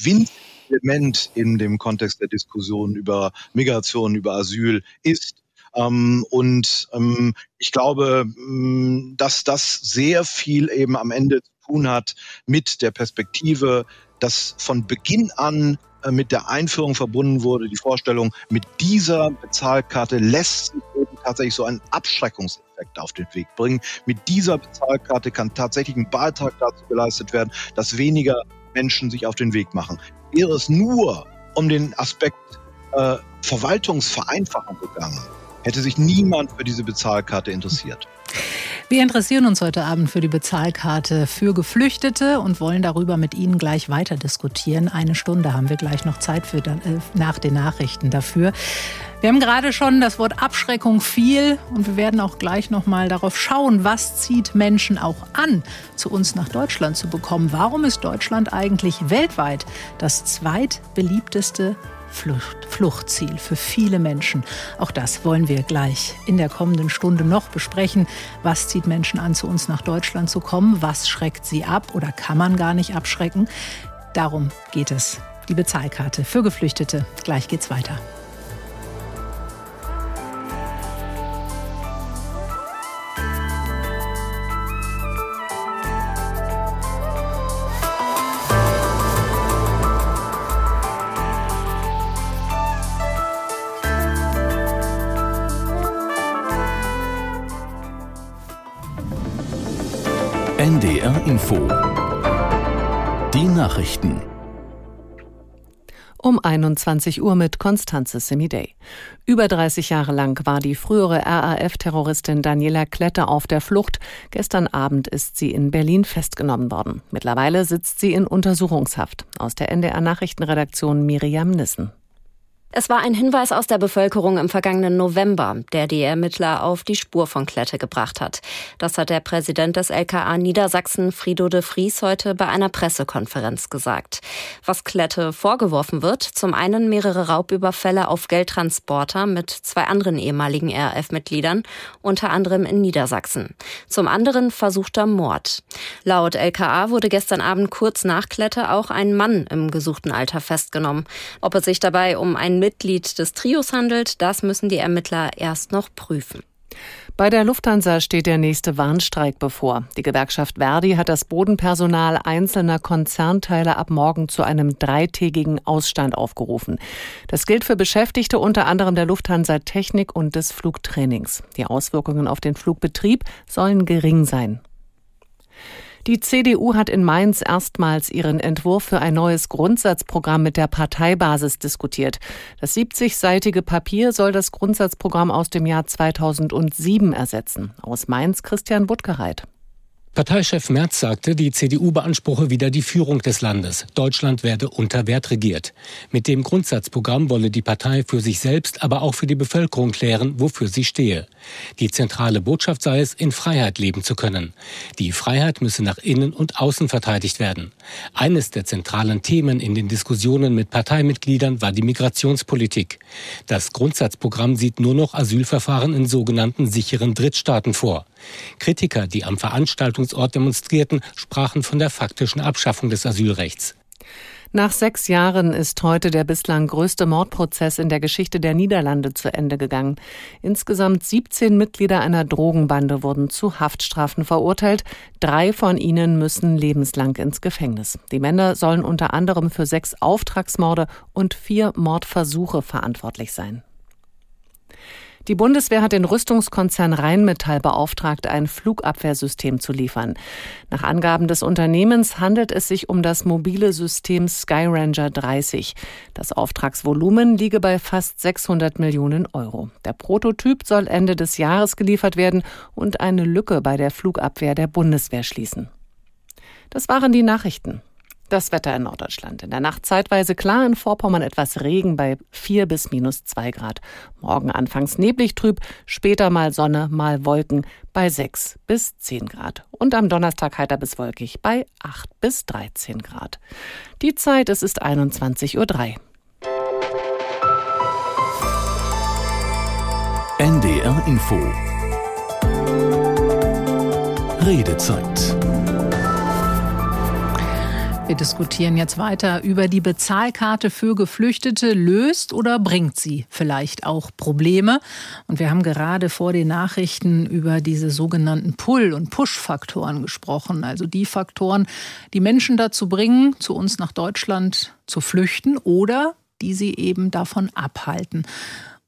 Windelement in dem Kontext der Diskussion über Migration, über Asyl ist. Ähm, und ähm, ich glaube, ähm, dass das sehr viel eben am Ende zu tun hat mit der Perspektive, dass von Beginn an mit der Einführung verbunden wurde, die Vorstellung, mit dieser Bezahlkarte lässt sich tatsächlich so einen Abschreckungseffekt auf den Weg bringen. Mit dieser Bezahlkarte kann tatsächlich ein Beitrag dazu geleistet werden, dass weniger Menschen sich auf den Weg machen. Wäre es nur um den Aspekt äh, Verwaltungsvereinfachung gegangen, hätte sich niemand für diese Bezahlkarte interessiert. Wir interessieren uns heute Abend für die Bezahlkarte für Geflüchtete und wollen darüber mit Ihnen gleich weiter diskutieren. Eine Stunde haben wir gleich noch Zeit für äh, nach den Nachrichten dafür. Wir haben gerade schon das Wort Abschreckung viel und wir werden auch gleich noch mal darauf schauen, was zieht Menschen auch an, zu uns nach Deutschland zu bekommen. Warum ist Deutschland eigentlich weltweit das zweitbeliebteste Flucht, Fluchtziel für viele Menschen. Auch das wollen wir gleich in der kommenden Stunde noch besprechen. Was zieht Menschen an, zu uns nach Deutschland zu kommen? Was schreckt sie ab oder kann man gar nicht abschrecken? Darum geht es. Die Bezahlkarte für Geflüchtete. Gleich geht's weiter. NDR Info. Die Nachrichten. Um 21 Uhr mit Konstanze Semidey. Über 30 Jahre lang war die frühere RAF-Terroristin Daniela Klette auf der Flucht. Gestern Abend ist sie in Berlin festgenommen worden. Mittlerweile sitzt sie in Untersuchungshaft. Aus der NDR Nachrichtenredaktion Miriam Nissen. Es war ein Hinweis aus der Bevölkerung im vergangenen November, der die Ermittler auf die Spur von Klette gebracht hat. Das hat der Präsident des LKA Niedersachsen, Frido de Vries, heute bei einer Pressekonferenz gesagt. Was Klette vorgeworfen wird, zum einen mehrere Raubüberfälle auf Geldtransporter mit zwei anderen ehemaligen RAF-Mitgliedern, unter anderem in Niedersachsen. Zum anderen versuchter Mord. Laut LKA wurde gestern Abend kurz nach Klette auch ein Mann im gesuchten Alter festgenommen. Ob es sich dabei um einen Mitglied des Trios handelt, das müssen die Ermittler erst noch prüfen. Bei der Lufthansa steht der nächste Warnstreik bevor. Die Gewerkschaft Verdi hat das Bodenpersonal einzelner Konzernteile ab morgen zu einem dreitägigen Ausstand aufgerufen. Das gilt für Beschäftigte unter anderem der Lufthansa Technik und des Flugtrainings. Die Auswirkungen auf den Flugbetrieb sollen gering sein. Die CDU hat in Mainz erstmals ihren Entwurf für ein neues Grundsatzprogramm mit der Parteibasis diskutiert. Das 70-seitige Papier soll das Grundsatzprogramm aus dem Jahr 2007 ersetzen. Aus Mainz Christian Buttgereit. Parteichef Merz sagte, die CDU beanspruche wieder die Führung des Landes. Deutschland werde unter Wert regiert. Mit dem Grundsatzprogramm wolle die Partei für sich selbst, aber auch für die Bevölkerung klären, wofür sie stehe. Die zentrale Botschaft sei es, in Freiheit leben zu können. Die Freiheit müsse nach innen und außen verteidigt werden. Eines der zentralen Themen in den Diskussionen mit Parteimitgliedern war die Migrationspolitik. Das Grundsatzprogramm sieht nur noch Asylverfahren in sogenannten sicheren Drittstaaten vor. Kritiker, die am Veranstaltung Veranstaltungsort demonstrierten, sprachen von der faktischen Abschaffung des Asylrechts. Nach sechs Jahren ist heute der bislang größte Mordprozess in der Geschichte der Niederlande zu Ende gegangen. Insgesamt 17 Mitglieder einer Drogenbande wurden zu Haftstrafen verurteilt. Drei von ihnen müssen lebenslang ins Gefängnis. Die Männer sollen unter anderem für sechs Auftragsmorde und vier Mordversuche verantwortlich sein. Die Bundeswehr hat den Rüstungskonzern Rheinmetall beauftragt, ein Flugabwehrsystem zu liefern. Nach Angaben des Unternehmens handelt es sich um das mobile System Skyranger 30. Das Auftragsvolumen liege bei fast 600 Millionen Euro. Der Prototyp soll Ende des Jahres geliefert werden und eine Lücke bei der Flugabwehr der Bundeswehr schließen. Das waren die Nachrichten. Das Wetter in Norddeutschland. In der Nacht zeitweise klar, in Vorpommern etwas Regen bei 4 bis minus 2 Grad. Morgen anfangs neblig trüb, später mal Sonne, mal Wolken bei 6 bis 10 Grad. Und am Donnerstag heiter bis wolkig bei 8 bis 13 Grad. Die Zeit, es ist 21.03 Uhr. NDR Info Redezeit wir diskutieren jetzt weiter über die Bezahlkarte für Geflüchtete. Löst oder bringt sie vielleicht auch Probleme? Und wir haben gerade vor den Nachrichten über diese sogenannten Pull- und Push-Faktoren gesprochen. Also die Faktoren, die Menschen dazu bringen, zu uns nach Deutschland zu flüchten oder die sie eben davon abhalten.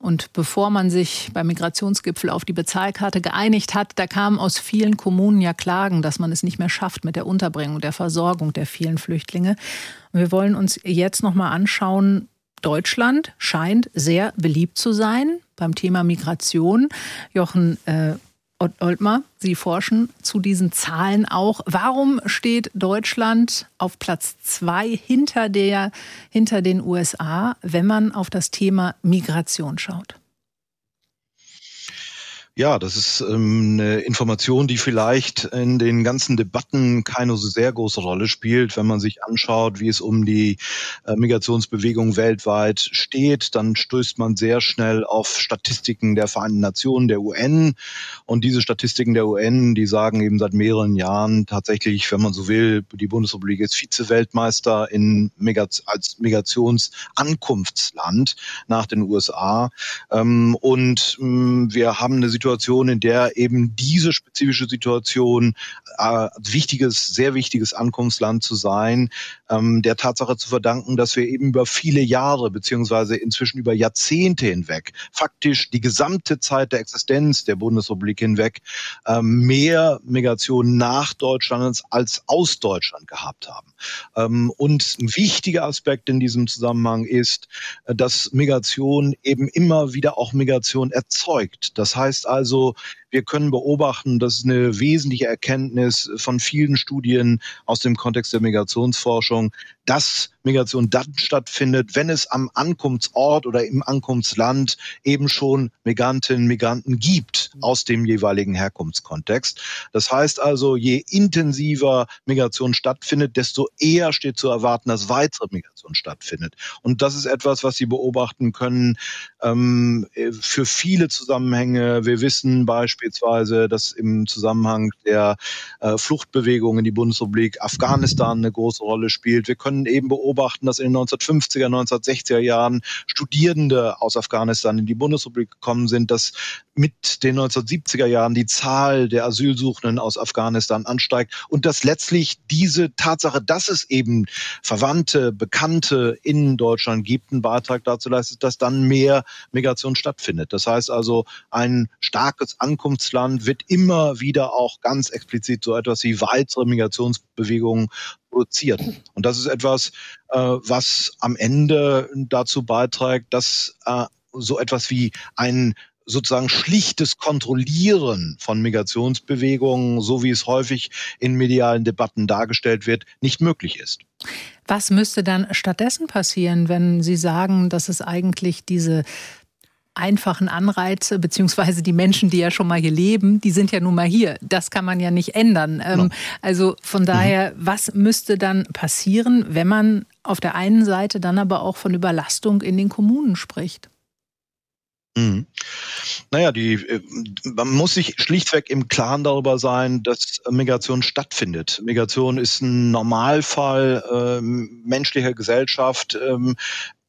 Und bevor man sich beim Migrationsgipfel auf die Bezahlkarte geeinigt hat, da kamen aus vielen Kommunen ja Klagen, dass man es nicht mehr schafft mit der Unterbringung, der Versorgung der vielen Flüchtlinge. Und wir wollen uns jetzt noch mal anschauen, Deutschland scheint sehr beliebt zu sein beim Thema Migration. Jochen, äh, Oltmar, Sie forschen zu diesen Zahlen auch. Warum steht Deutschland auf Platz zwei hinter, der, hinter den USA, wenn man auf das Thema Migration schaut? Ja, das ist ähm, eine Information, die vielleicht in den ganzen Debatten keine so sehr große Rolle spielt. Wenn man sich anschaut, wie es um die äh, Migrationsbewegung weltweit steht, dann stößt man sehr schnell auf Statistiken der Vereinten Nationen, der UN. Und diese Statistiken der UN, die sagen eben seit mehreren Jahren tatsächlich, wenn man so will, die Bundesrepublik ist Vize-Weltmeister in Migrat als Migrationsankunftsland nach den USA. Ähm, und ähm, wir haben eine Situation, Situation, in der eben diese spezifische Situation äh, wichtiges, sehr wichtiges Ankunftsland zu sein, ähm, der Tatsache zu verdanken, dass wir eben über viele Jahre beziehungsweise inzwischen über Jahrzehnte hinweg, faktisch die gesamte Zeit der Existenz der Bundesrepublik hinweg, ähm, mehr Migration nach Deutschland als aus Deutschland gehabt haben. Ähm, und ein wichtiger Aspekt in diesem Zusammenhang ist, äh, dass Migration eben immer wieder auch Migration erzeugt. Das heißt also, wir können beobachten, das ist eine wesentliche Erkenntnis von vielen Studien aus dem Kontext der Migrationsforschung, dass Migration dann stattfindet, wenn es am Ankunftsort oder im Ankunftsland eben schon Migrantinnen, Migranten gibt aus dem jeweiligen Herkunftskontext. Das heißt also, je intensiver Migration stattfindet, desto eher steht zu erwarten, dass weitere Migration stattfindet. Und das ist etwas, was Sie beobachten können ähm, für viele Zusammenhänge. Wir wissen beispielsweise, dass im Zusammenhang der äh, Fluchtbewegung in die Bundesrepublik Afghanistan eine große Rolle spielt. Wir können eben beobachten, dass in den 1950er, 1960er Jahren Studierende aus Afghanistan in die Bundesrepublik gekommen sind, dass mit den 1970er Jahren die Zahl der Asylsuchenden aus Afghanistan ansteigt und dass letztlich diese Tatsache, dass es eben Verwandte, Bekannte in Deutschland gibt, einen Beitrag dazu leistet, dass dann mehr Migration stattfindet. Das heißt also, ein starkes Ankunftsland wird immer wieder auch ganz explizit so etwas wie weitere Migrationsbewegungen produziert. Und das ist etwas, äh, was am Ende dazu beiträgt, dass äh, so etwas wie ein sozusagen schlichtes Kontrollieren von Migrationsbewegungen, so wie es häufig in medialen Debatten dargestellt wird, nicht möglich ist. Was müsste dann stattdessen passieren, wenn Sie sagen, dass es eigentlich diese einfachen Anreize, beziehungsweise die Menschen, die ja schon mal hier leben, die sind ja nun mal hier. Das kann man ja nicht ändern. Ähm, also von daher, mhm. was müsste dann passieren, wenn man auf der einen Seite dann aber auch von Überlastung in den Kommunen spricht? Mhm. Naja, die, äh, man muss sich schlichtweg im Klaren darüber sein, dass Migration stattfindet. Migration ist ein Normalfall äh, menschlicher Gesellschaft, ähm,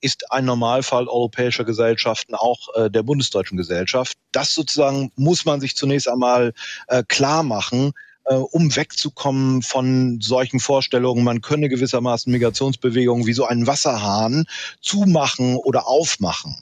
ist ein Normalfall europäischer Gesellschaften, auch äh, der bundesdeutschen Gesellschaft. Das sozusagen muss man sich zunächst einmal äh, klar machen äh, um wegzukommen von solchen Vorstellungen, man könne gewissermaßen Migrationsbewegungen wie so einen Wasserhahn zumachen oder aufmachen.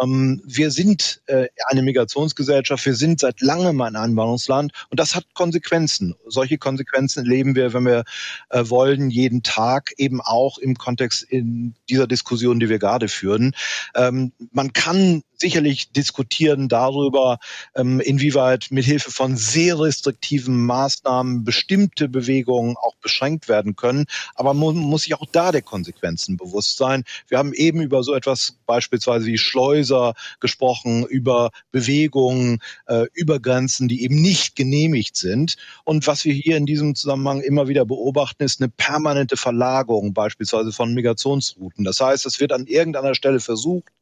Ähm, wir sind äh, eine Migrationsgesellschaft, wir sind seit langem ein Einwanderungsland und das hat Konsequenzen. Solche Konsequenzen erleben wir, wenn wir äh, wollen, jeden Tag, eben auch im Kontext in dieser Diskussion, die wir gerade führen. Ähm, man kann sicherlich diskutieren darüber, ähm, inwieweit mithilfe von sehr restriktiven Maßnahmen bestimmte Bewegungen auch beschränkt werden können. Aber man muss sich auch da der Konsequenzen bewusst sein. Wir haben eben über so etwas beispielsweise wie Schleuser gesprochen, über Bewegungen äh, über Grenzen, die eben nicht genehmigt sind. Und was wir hier in diesem Zusammenhang immer wieder beobachten, ist eine permanente Verlagerung beispielsweise von Migrationsrouten. Das heißt, es wird an irgendeiner Stelle versucht,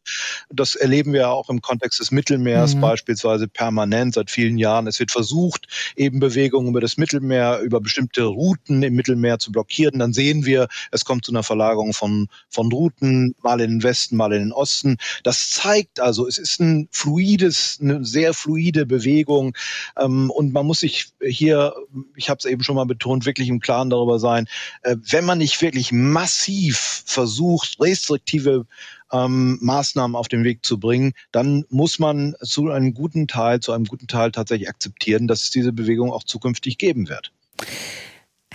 das erleben wir auch im Kontext des Mittelmeers mhm. beispielsweise permanent seit vielen Jahren. Es wird versucht, eben Bewegungen über das Mittelmeer, über bestimmte Routen im Mittelmeer zu blockieren. Dann sehen wir, es kommt zu einer Verlagerung von, von Routen, mal in den Westen, mal in den Osten. Das zeigt also, es ist ein fluides, eine sehr fluide Bewegung. Ähm, und man muss sich hier, ich habe es eben schon mal betont, wirklich im Klaren darüber sein, äh, wenn man nicht wirklich massiv versucht, restriktive ähm, Maßnahmen auf den Weg zu bringen, dann muss man zu einem guten Teil, zu einem guten Teil tatsächlich akzeptieren, dass es diese Bewegung auch zukünftig geben wird.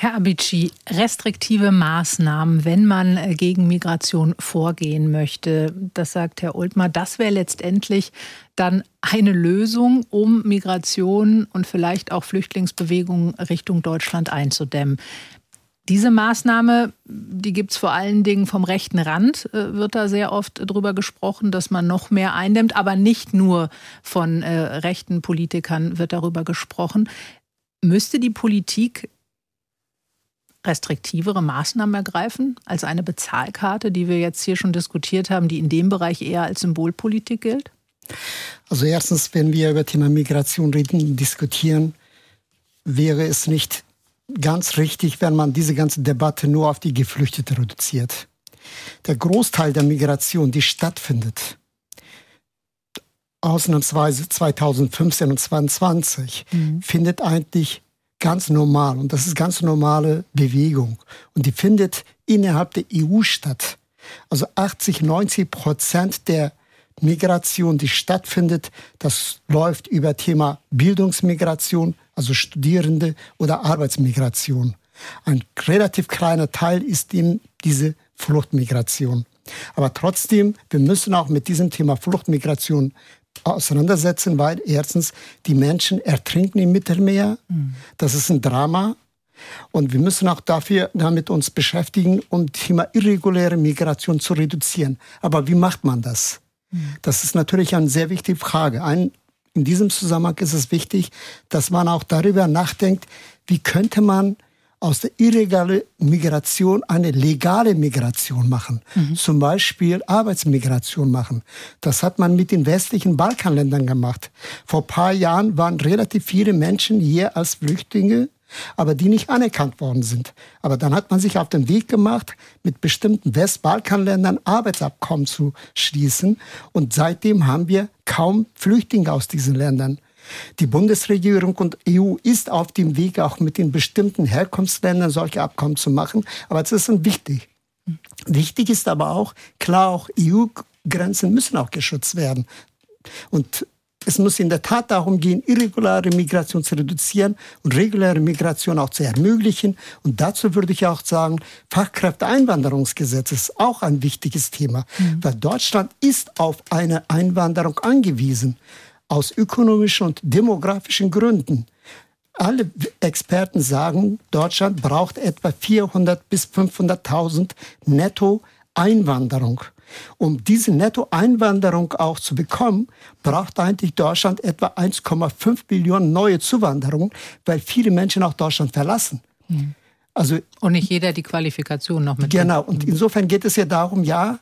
Herr Abici, restriktive Maßnahmen, wenn man äh, gegen Migration vorgehen möchte, das sagt Herr Ultmar, das wäre letztendlich dann eine Lösung, um Migration und vielleicht auch Flüchtlingsbewegungen Richtung Deutschland einzudämmen. Diese Maßnahme, die gibt es vor allen Dingen vom rechten Rand, äh, wird da sehr oft drüber gesprochen, dass man noch mehr eindämmt, aber nicht nur von äh, rechten Politikern wird darüber gesprochen. Müsste die Politik restriktivere Maßnahmen ergreifen als eine Bezahlkarte, die wir jetzt hier schon diskutiert haben, die in dem Bereich eher als Symbolpolitik gilt? Also erstens, wenn wir über Thema Migration reden, diskutieren, wäre es nicht ganz richtig, wenn man diese ganze Debatte nur auf die Geflüchteten reduziert. Der Großteil der Migration, die stattfindet, ausnahmsweise 2015 und 2020, mhm. findet eigentlich ganz normal. Und das ist ganz normale Bewegung. Und die findet innerhalb der EU statt. Also 80, 90 Prozent der Migration, die stattfindet, das läuft über Thema Bildungsmigration, also Studierende oder Arbeitsmigration. Ein relativ kleiner Teil ist eben diese Fluchtmigration. Aber trotzdem, wir müssen auch mit diesem Thema Fluchtmigration auseinandersetzen, weil erstens die Menschen ertrinken im Mittelmeer. Mhm. Das ist ein Drama. Und wir müssen auch dafür damit uns beschäftigen, um Thema irreguläre Migration zu reduzieren. Aber wie macht man das? Mhm. Das ist natürlich eine sehr wichtige Frage. Ein in diesem Zusammenhang ist es wichtig, dass man auch darüber nachdenkt, wie könnte man aus der illegalen Migration eine legale Migration machen. Mhm. Zum Beispiel Arbeitsmigration machen. Das hat man mit den westlichen Balkanländern gemacht. Vor paar Jahren waren relativ viele Menschen hier als Flüchtlinge aber die nicht anerkannt worden sind. Aber dann hat man sich auf den Weg gemacht, mit bestimmten Westbalkanländern Arbeitsabkommen zu schließen. Und seitdem haben wir kaum Flüchtlinge aus diesen Ländern. Die Bundesregierung und EU ist auf dem Weg, auch mit den bestimmten Herkunftsländern solche Abkommen zu machen. Aber das ist wichtig. Wichtig ist aber auch, klar, auch EU-Grenzen müssen auch geschützt werden. Und es muss in der Tat darum gehen, irregulare Migration zu reduzieren und reguläre Migration auch zu ermöglichen. Und dazu würde ich auch sagen, Fachkräfteeinwanderungsgesetz ist auch ein wichtiges Thema, mhm. weil Deutschland ist auf eine Einwanderung angewiesen, aus ökonomischen und demografischen Gründen. Alle Experten sagen, Deutschland braucht etwa 400 bis 500.000 Netto Einwanderung. Um diese Nettoeinwanderung auch zu bekommen, braucht eigentlich Deutschland etwa 1,5 Millionen neue Zuwanderungen, weil viele Menschen auch Deutschland verlassen. Mhm. Also, und nicht jeder die Qualifikation noch mit. Genau, und insofern geht es ja darum, ja,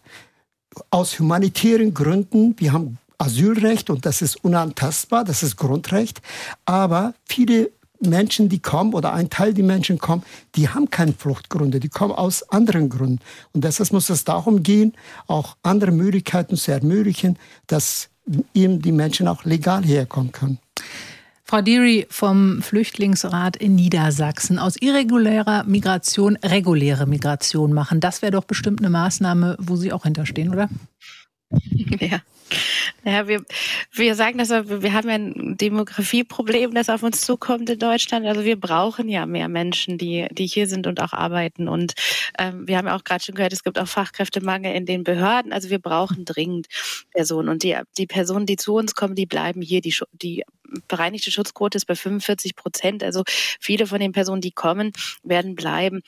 aus humanitären Gründen, wir haben Asylrecht und das ist unantastbar, das ist Grundrecht. Aber viele Menschen, die kommen oder ein Teil der Menschen kommen, die haben keine Fluchtgründe, die kommen aus anderen Gründen. Und deshalb muss es darum gehen, auch andere Möglichkeiten zu ermöglichen, dass eben die Menschen auch legal herkommen können. Frau Deary vom Flüchtlingsrat in Niedersachsen. Aus irregulärer Migration reguläre Migration machen. Das wäre doch bestimmt eine Maßnahme, wo Sie auch hinterstehen, oder? [laughs] Ja. Ja, wir, wir sagen das, wir haben ja ein Demografieproblem, das auf uns zukommt in Deutschland. Also wir brauchen ja mehr Menschen, die, die hier sind und auch arbeiten. Und ähm, wir haben ja auch gerade schon gehört, es gibt auch Fachkräftemangel in den Behörden. Also wir brauchen dringend Personen. Und die, die Personen, die zu uns kommen, die bleiben hier. Die, die bereinigte Schutzquote ist bei 45 Prozent. Also viele von den Personen, die kommen, werden bleiben.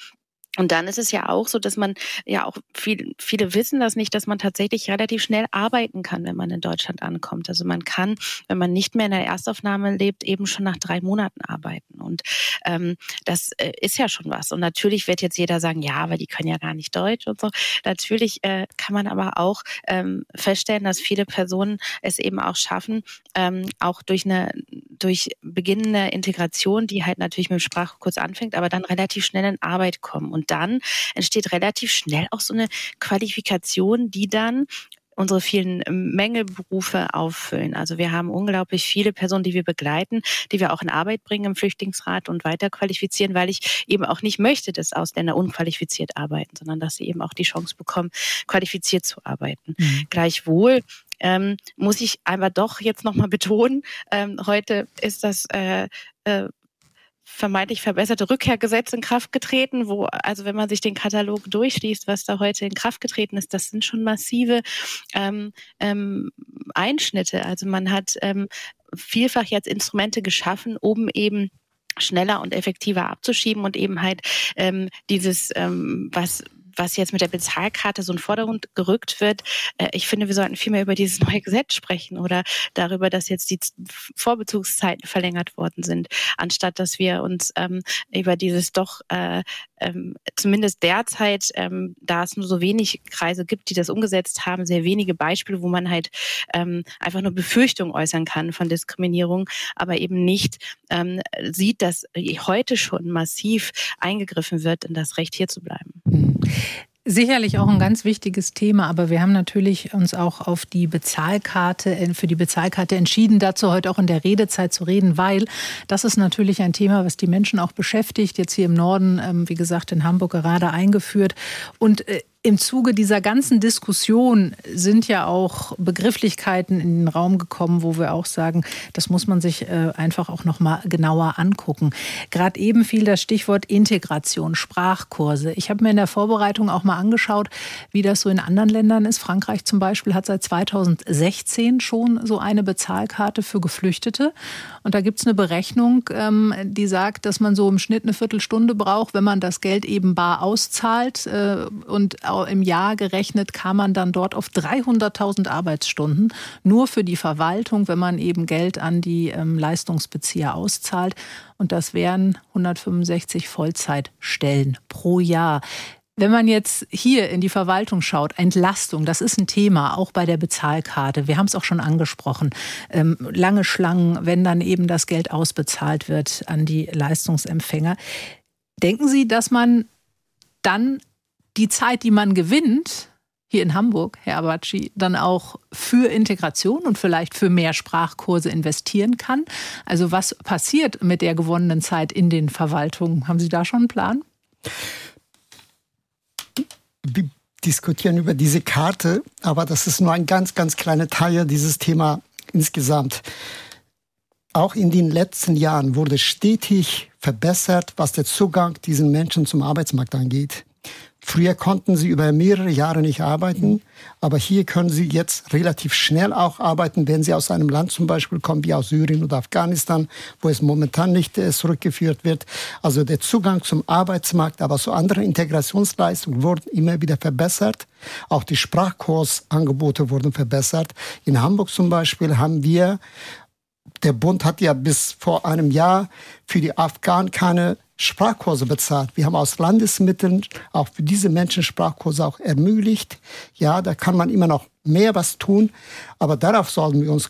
Und dann ist es ja auch so, dass man ja auch viel, viele wissen das nicht, dass man tatsächlich relativ schnell arbeiten kann, wenn man in Deutschland ankommt. Also man kann, wenn man nicht mehr in der Erstaufnahme lebt, eben schon nach drei Monaten arbeiten. Und ähm, das äh, ist ja schon was. Und natürlich wird jetzt jeder sagen, ja, aber die können ja gar nicht Deutsch und so. Natürlich äh, kann man aber auch ähm, feststellen, dass viele Personen es eben auch schaffen, ähm, auch durch eine durch beginnende Integration, die halt natürlich mit dem Sprachkurs anfängt, aber dann relativ schnell in Arbeit kommen. Und dann entsteht relativ schnell auch so eine Qualifikation, die dann unsere vielen Mängelberufe auffüllen. Also wir haben unglaublich viele Personen, die wir begleiten, die wir auch in Arbeit bringen im Flüchtlingsrat und weiter qualifizieren, weil ich eben auch nicht möchte, dass Ausländer unqualifiziert arbeiten, sondern dass sie eben auch die Chance bekommen, qualifiziert zu arbeiten. Mhm. Gleichwohl ähm, muss ich aber doch jetzt nochmal betonen, ähm, heute ist das äh, äh, vermeintlich verbesserte Rückkehrgesetz in Kraft getreten, wo, also wenn man sich den Katalog durchliest, was da heute in Kraft getreten ist, das sind schon massive ähm, ähm, Einschnitte. Also man hat ähm, vielfach jetzt Instrumente geschaffen, um eben schneller und effektiver abzuschieben und eben halt ähm, dieses, ähm, was was jetzt mit der Bezahlkarte so in Vordergrund gerückt wird, äh, ich finde, wir sollten viel mehr über dieses [laughs] neue Gesetz sprechen oder darüber, dass jetzt die Vorbezugszeiten verlängert worden sind, anstatt dass wir uns ähm, über dieses doch äh, ähm, zumindest derzeit, ähm, da es nur so wenig Kreise gibt, die das umgesetzt haben, sehr wenige Beispiele, wo man halt ähm, einfach nur Befürchtungen äußern kann von Diskriminierung, aber eben nicht ähm, sieht, dass heute schon massiv eingegriffen wird, in das Recht hier zu bleiben. Sicherlich auch ein ganz wichtiges Thema, aber wir haben natürlich uns auch auf die Bezahlkarte, äh, für die Bezahlkarte entschieden, dazu heute auch in der Redezeit zu reden, weil das ist natürlich ein Thema, was die Menschen auch beschäftigt. Jetzt hier im Norden, ähm, wie gesagt, in Hamburg gerade eingeführt. Und äh, im Zuge dieser ganzen Diskussion sind ja auch Begrifflichkeiten in den Raum gekommen, wo wir auch sagen, das muss man sich äh, einfach auch noch mal genauer angucken. Gerade eben fiel das Stichwort Integration, Sprachkurse. Ich habe mir in der Vorbereitung auch mal angeschaut, wie das so in anderen Ländern ist. Frankreich zum Beispiel hat seit 2016 schon so eine Bezahlkarte für Geflüchtete. Und da gibt es eine Berechnung, ähm, die sagt, dass man so im Schnitt eine Viertelstunde braucht, wenn man das Geld eben bar auszahlt äh, und im Jahr gerechnet kam man dann dort auf 300.000 Arbeitsstunden nur für die Verwaltung, wenn man eben Geld an die ähm, Leistungsbezieher auszahlt. Und das wären 165 Vollzeitstellen pro Jahr. Wenn man jetzt hier in die Verwaltung schaut, Entlastung, das ist ein Thema, auch bei der Bezahlkarte. Wir haben es auch schon angesprochen. Ähm, lange Schlangen, wenn dann eben das Geld ausbezahlt wird an die Leistungsempfänger. Denken Sie, dass man dann die Zeit, die man gewinnt, hier in Hamburg, Herr Abaci, dann auch für Integration und vielleicht für mehr Sprachkurse investieren kann. Also was passiert mit der gewonnenen Zeit in den Verwaltungen? Haben Sie da schon einen Plan? Wir diskutieren über diese Karte, aber das ist nur ein ganz, ganz kleiner Teil dieses Thema insgesamt. Auch in den letzten Jahren wurde stetig verbessert, was der Zugang diesen Menschen zum Arbeitsmarkt angeht. Früher konnten sie über mehrere Jahre nicht arbeiten, aber hier können sie jetzt relativ schnell auch arbeiten, wenn sie aus einem Land zum Beispiel kommen, wie aus Syrien oder Afghanistan, wo es momentan nicht äh, zurückgeführt wird. Also der Zugang zum Arbeitsmarkt, aber zu anderen Integrationsleistungen wurden immer wieder verbessert. Auch die Sprachkursangebote wurden verbessert. In Hamburg zum Beispiel haben wir der Bund hat ja bis vor einem Jahr für die Afghanen keine Sprachkurse bezahlt. Wir haben aus Landesmitteln auch für diese Menschen Sprachkurse auch ermöglicht. Ja, da kann man immer noch mehr was tun, aber darauf sollten wir uns,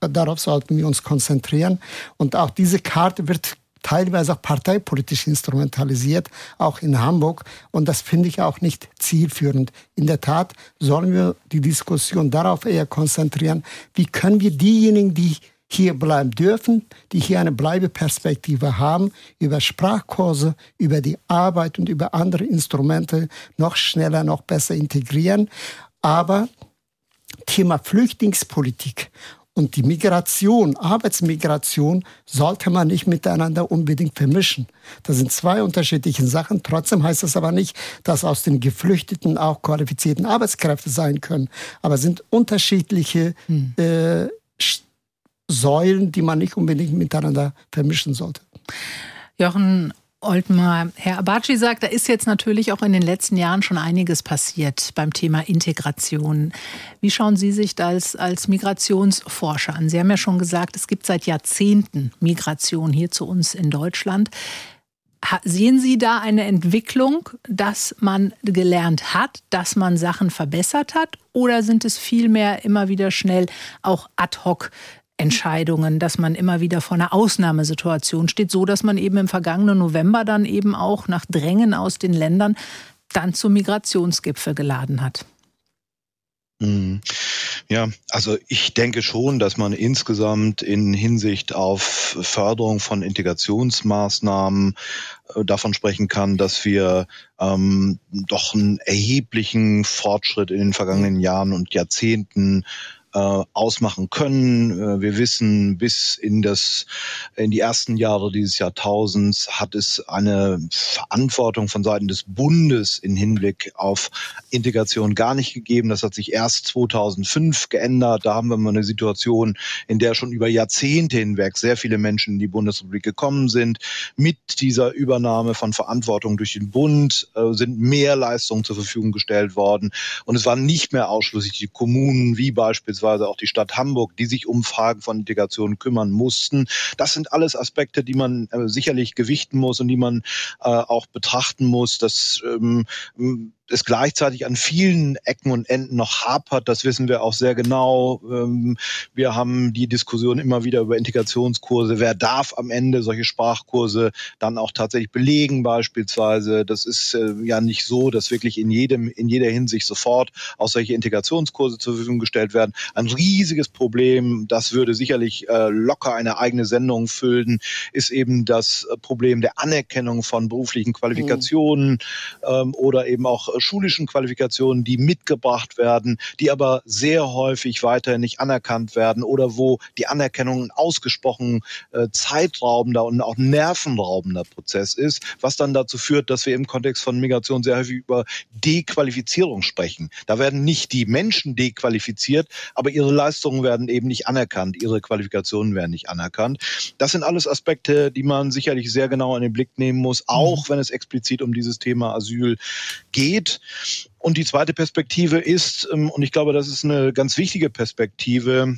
darauf sollten wir uns konzentrieren. Und auch diese Karte wird teilweise auch parteipolitisch instrumentalisiert, auch in Hamburg. Und das finde ich auch nicht zielführend. In der Tat sollen wir die Diskussion darauf eher konzentrieren, wie können wir diejenigen, die hier bleiben dürfen, die hier eine Bleibeperspektive haben, über Sprachkurse, über die Arbeit und über andere Instrumente noch schneller, noch besser integrieren. Aber Thema Flüchtlingspolitik und die Migration, Arbeitsmigration, sollte man nicht miteinander unbedingt vermischen. Das sind zwei unterschiedliche Sachen. Trotzdem heißt das aber nicht, dass aus den Geflüchteten auch qualifizierten Arbeitskräfte sein können. Aber sind unterschiedliche hm. äh, Säulen, die man nicht unbedingt miteinander vermischen sollte. Jochen Oltmar, Herr Abaci sagt, da ist jetzt natürlich auch in den letzten Jahren schon einiges passiert beim Thema Integration. Wie schauen Sie sich das als, Migrationsforscher an? Sie haben ja schon gesagt, es gibt seit Jahrzehnten Migration hier zu uns in Deutschland. Sehen Sie da eine Entwicklung, dass man gelernt hat, dass man Sachen verbessert hat? Oder sind es vielmehr immer wieder schnell auch ad hoc Entscheidungen, dass man immer wieder vor einer Ausnahmesituation steht, so dass man eben im vergangenen November dann eben auch nach Drängen aus den Ländern dann zum Migrationsgipfel geladen hat. Mhm. Ja, also ich denke schon, dass man insgesamt in Hinsicht auf Förderung von Integrationsmaßnahmen äh, davon sprechen kann, dass wir ähm, doch einen erheblichen Fortschritt in den vergangenen Jahren und Jahrzehnten ausmachen können. Äh, wir wissen, bis in das in die ersten Jahre dieses Jahrtausends hat es eine Verantwortung von Seiten des Bundes in Hinblick auf Integration gar nicht gegeben. Das hat sich erst 2005 geändert. Da haben wir mal eine Situation, in der schon über Jahrzehnte hinweg sehr viele Menschen in die Bundesrepublik gekommen sind. Mit dieser Übernahme von Verantwortung durch den Bund äh, sind mehr Leistungen zur Verfügung gestellt worden. Und es waren nicht mehr ausschließlich die Kommunen, wie beispielsweise beziehungsweise auch die Stadt Hamburg, die sich um Fragen von Integration kümmern mussten. Das sind alles Aspekte, die man äh, sicherlich gewichten muss und die man äh, auch betrachten muss. Das ähm, es gleichzeitig an vielen Ecken und Enden noch hapert. Das wissen wir auch sehr genau. Ähm, wir haben die Diskussion immer wieder über Integrationskurse. Wer darf am Ende solche Sprachkurse dann auch tatsächlich belegen beispielsweise? Das ist äh, ja nicht so, dass wirklich in jedem, in jeder Hinsicht sofort auch solche Integrationskurse zur Verfügung gestellt werden. Ein riesiges Problem, das würde sicherlich äh, locker eine eigene Sendung füllen, ist eben das Problem der Anerkennung von beruflichen Qualifikationen mhm. oder eben auch schulischen Qualifikationen, die mitgebracht werden, die aber sehr häufig weiterhin nicht anerkannt werden oder wo die Anerkennung ein ausgesprochen äh, zeitraubender und auch nervenraubender Prozess ist, was dann dazu führt, dass wir im Kontext von Migration sehr häufig über Dequalifizierung sprechen. Da werden nicht die Menschen dequalifiziert, aber ihre Leistungen werden eben nicht anerkannt, ihre Qualifikationen werden nicht anerkannt. Das sind alles Aspekte, die man sicherlich sehr genau in den Blick nehmen muss, auch mhm. wenn es explizit um dieses Thema Asyl geht geht. Und die zweite Perspektive ist, ähm, und ich glaube, das ist eine ganz wichtige Perspektive,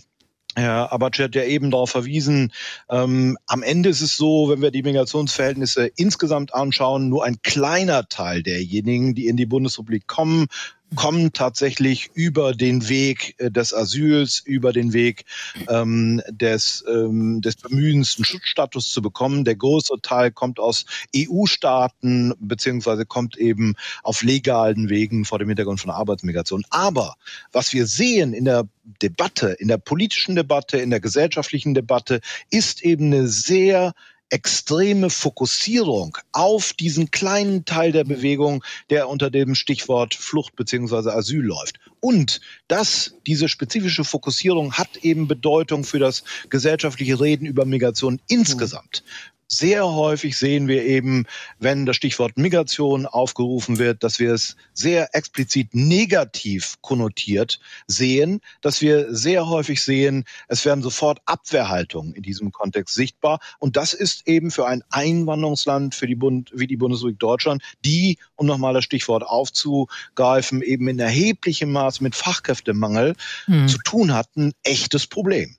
Herr Abaci hat ja eben darauf verwiesen, ähm, am Ende ist es so, wenn wir die Migrationsverhältnisse insgesamt anschauen, nur ein kleiner Teil derjenigen, die in die Bundesrepublik kommen, kommen tatsächlich über den Weg äh, des Asyls, über den Weg ähm, des, ähm, des Bemühens, einen Schutzstatus zu bekommen. Der große Teil kommt aus EU-Staaten beziehungsweise kommt eben auf legalen Wegen vor dem Hintergrund von Arbeitsmigration. Aber was wir sehen in der Debatte, in der politischen Debatte, in der gesellschaftlichen Debatte, ist eben eine sehr extreme Fokussierung auf diesen kleinen Teil der Bewegung, der unter dem Stichwort Flucht beziehungsweise Asyl läuft. Und dass diese spezifische Fokussierung hat eben Bedeutung für das gesellschaftliche Reden über Migration insgesamt. Sehr häufig sehen wir eben, wenn das Stichwort Migration aufgerufen wird, dass wir es sehr explizit negativ konnotiert sehen, dass wir sehr häufig sehen, es werden sofort Abwehrhaltungen in diesem Kontext sichtbar. Und das ist eben für ein Einwanderungsland für die Bund, wie die Bundesrepublik Deutschland, die, um nochmal das Stichwort aufzugreifen, eben in erheblichem Maß mit Fachkräftemangel hm. zu tun hat, ein echtes Problem.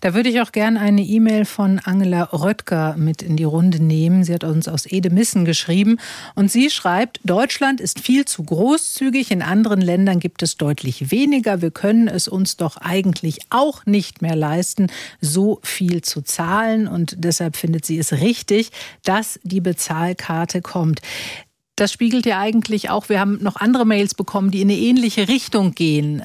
Da würde ich auch gerne eine E-Mail von Angela Röttger mit mit in die Runde nehmen. Sie hat uns aus Edemissen geschrieben und sie schreibt, Deutschland ist viel zu großzügig, in anderen Ländern gibt es deutlich weniger. Wir können es uns doch eigentlich auch nicht mehr leisten, so viel zu zahlen und deshalb findet sie es richtig, dass die Bezahlkarte kommt das spiegelt ja eigentlich auch, wir haben noch andere Mails bekommen, die in eine ähnliche Richtung gehen.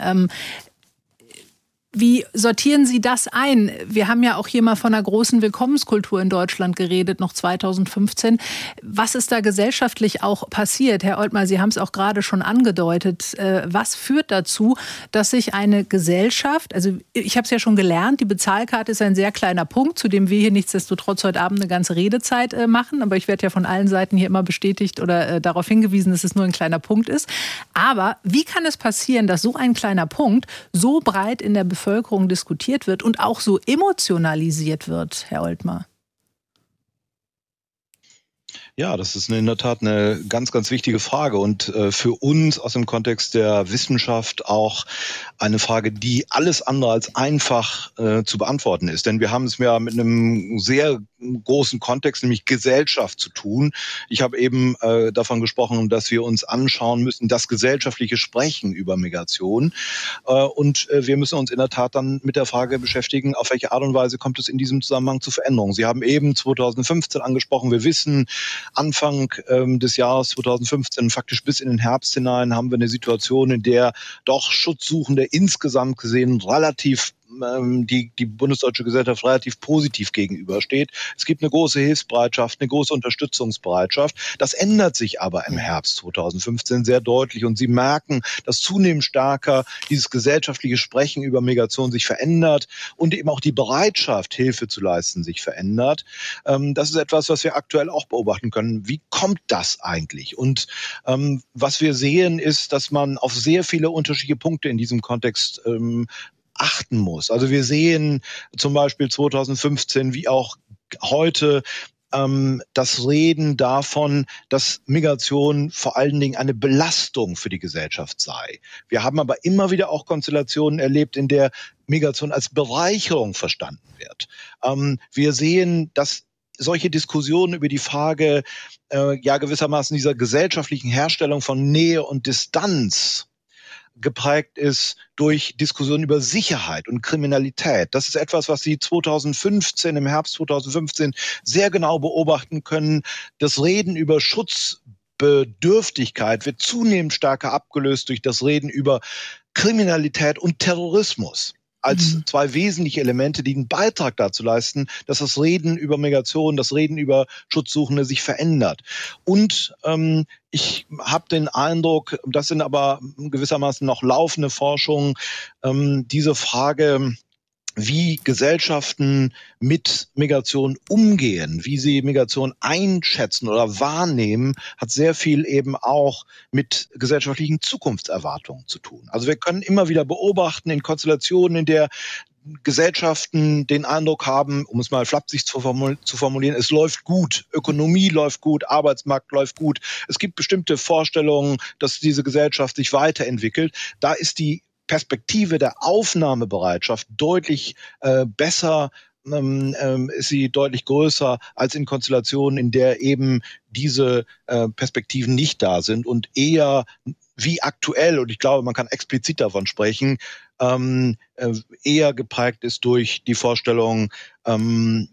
Wie sortieren Sie das ein? Wir haben ja auch hier mal von einer großen Willkommenskultur in Deutschland geredet, noch 2015. Was ist da gesellschaftlich auch passiert? Herr Oltmar, Sie haben es auch gerade schon angedeutet. Äh, was führt dazu, dass sich eine Gesellschaft, also ich habe es ja schon gelernt, die Bezahlkarte ist ein sehr kleiner Punkt, zu dem wir hier nichtsdestotrotz heute Abend eine ganze Redezeit äh, machen. Aber ich werde ja von allen Seiten hier immer bestätigt oder äh, darauf hingewiesen, dass es nur ein kleiner Punkt ist. Aber wie kann es passieren, dass so ein kleiner Punkt so breit in der Bevölkerung Bevölkerung diskutiert wird und auch so emotionalisiert wird, Herr Oltmar? Ja, das ist in der Tat eine ganz, ganz wichtige Frage und äh, für uns aus dem Kontext der Wissenschaft auch eine Frage, die alles andere als einfach äh, zu beantworten ist. Denn wir haben es ja mit einem sehr großen Kontext, nämlich Gesellschaft zu tun. Ich habe eben äh, davon gesprochen, dass wir uns anschauen müssen, das gesellschaftliche Sprechen über Migration. Äh, und äh, wir müssen uns in der Tat dann mit der Frage beschäftigen, auf welche Art und Weise kommt es in diesem Zusammenhang zu Veränderungen. Sie haben eben 2015 angesprochen, wir wissen, Anfang ähm, des Jahres 2015, faktisch bis in den Herbst hinein, haben wir eine Situation, in der doch Schutzsuchende insgesamt gesehen relativ ähm, die, die bundesdeutsche Gesellschaft relativ positiv gegenübersteht. Es gibt eine große Hilfsbereitschaft, eine große Unterstützungsbereitschaft. Das ändert sich aber im Herbst 2015 sehr deutlich und Sie merken, dass zunehmend stärker dieses gesellschaftliche Sprechen über Migration sich verändert und eben auch die Bereitschaft, Hilfe zu leisten, sich verändert. Ähm, das ist etwas, was wir aktuell auch beobachten können. Wie kommt das eigentlich? Und ähm, was wir sehen, ist, dass man auf sehr viele unterschiedliche Punkte in diesem Kontext ähm, achten muss. Also wir sehen zum Beispiel 2015 wie auch heute ähm, das Reden davon, dass Migration vor allen Dingen eine Belastung für die Gesellschaft sei. Wir haben aber immer wieder auch Konstellationen erlebt, in der Migration als Bereicherung verstanden wird. Ähm, wir sehen, dass solche Diskussionen über die Frage, äh, ja gewissermaßen dieser gesellschaftlichen Herstellung von Nähe und Distanz geprägt ist durch Diskussionen über Sicherheit und Kriminalität. Das ist etwas, was Sie 2015, im Herbst 2015 sehr genau beobachten können. Das Reden über Schutzbedürftigkeit wird zunehmend stärker abgelöst durch das Reden über Kriminalität und Terrorismus als mhm. zwei wesentliche Elemente, die einen Beitrag dazu leisten, dass das Reden über Migration, das Reden über Schutzsuchende sich verändert. Und ähm, ich habe den Eindruck, das sind aber gewissermaßen noch laufende Forschungen, ähm, diese Frage, wie Gesellschaften mit Migration umgehen, wie sie Migration einschätzen oder wahrnehmen, hat sehr viel eben auch mit gesellschaftlichen Zukunftserwartungen zu tun. Also wir können immer wieder beobachten in Konstellationen, in der Gesellschaften den Eindruck haben, um es mal flapsig zu formulieren, es läuft gut, Ökonomie läuft gut, Arbeitsmarkt läuft gut. Es gibt bestimmte Vorstellungen, dass diese Gesellschaft sich weiterentwickelt. Da ist die Perspektive der Aufnahmebereitschaft deutlich äh, besser ähm, ähm, ist sie deutlich größer als in Konstellationen, in der eben diese äh, Perspektiven nicht da sind und eher wie aktuell, und ich glaube, man kann explizit davon sprechen, ähm, äh, eher geprägt ist durch die Vorstellung, ähm,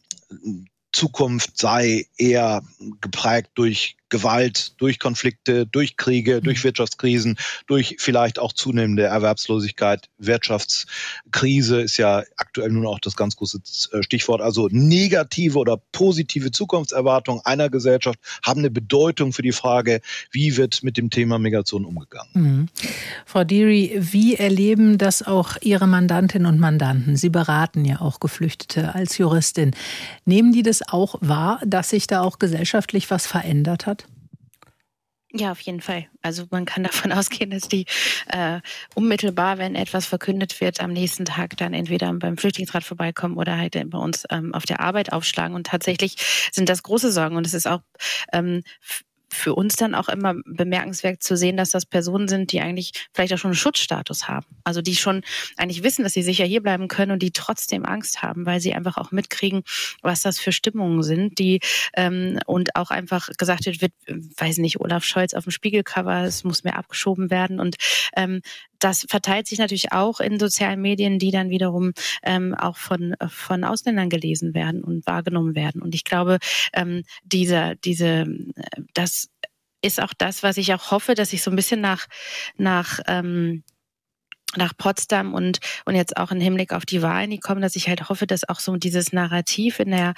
Zukunft sei eher geprägt durch Gewalt, durch Konflikte, durch Kriege, durch mhm. Wirtschaftskrisen, durch vielleicht auch zunehmende Erwerbslosigkeit. Wirtschaftskrise ist ja aktuell nun auch das ganz große äh, Stichwort. Also negative oder positive Zukunftserwartungen einer Gesellschaft haben eine Bedeutung für die Frage, wie wird mit dem Thema Migration umgegangen. Mhm. Frau Deary, wie erleben das auch Ihre Mandantinnen und Mandanten? Sie beraten ja auch Geflüchtete als Juristin. Nehmen die das auch wahr, dass sich da auch gesellschaftlich was verändert hat? Ja, auf jeden Fall. Also man kann [laughs] davon ausgehen, dass die äh, unmittelbar, wenn etwas verkündet wird, am nächsten Tag dann entweder beim Flüchtlingsrat vorbeikommen oder halt bei uns ähm, auf der Arbeit aufschlagen. Und tatsächlich sind das große Sorgen. Und es ist auch ähm, für uns dann auch immer bemerkenswert zu sehen, dass das Personen sind, die eigentlich vielleicht auch schon einen Schutzstatus haben. Also die schon eigentlich wissen, dass sie sicher hier bleiben können und die trotzdem Angst haben, weil sie einfach auch mitkriegen, was das für Stimmungen sind, die ähm, und auch einfach gesagt wird, wird, weiß nicht, Olaf Scholz auf dem Spiegelcover, es muss mehr abgeschoben werden und ähm, das verteilt sich natürlich auch in sozialen Medien, die dann wiederum ähm, auch von, von Ausländern gelesen werden und wahrgenommen werden. Und ich glaube, ähm, diese, diese, das ist auch das, was ich auch hoffe, dass ich so ein bisschen nach, nach ähm, nach Potsdam und, und jetzt auch im Hinblick auf die Wahlen, die kommen, dass ich halt hoffe, dass auch so dieses Narrativ in der,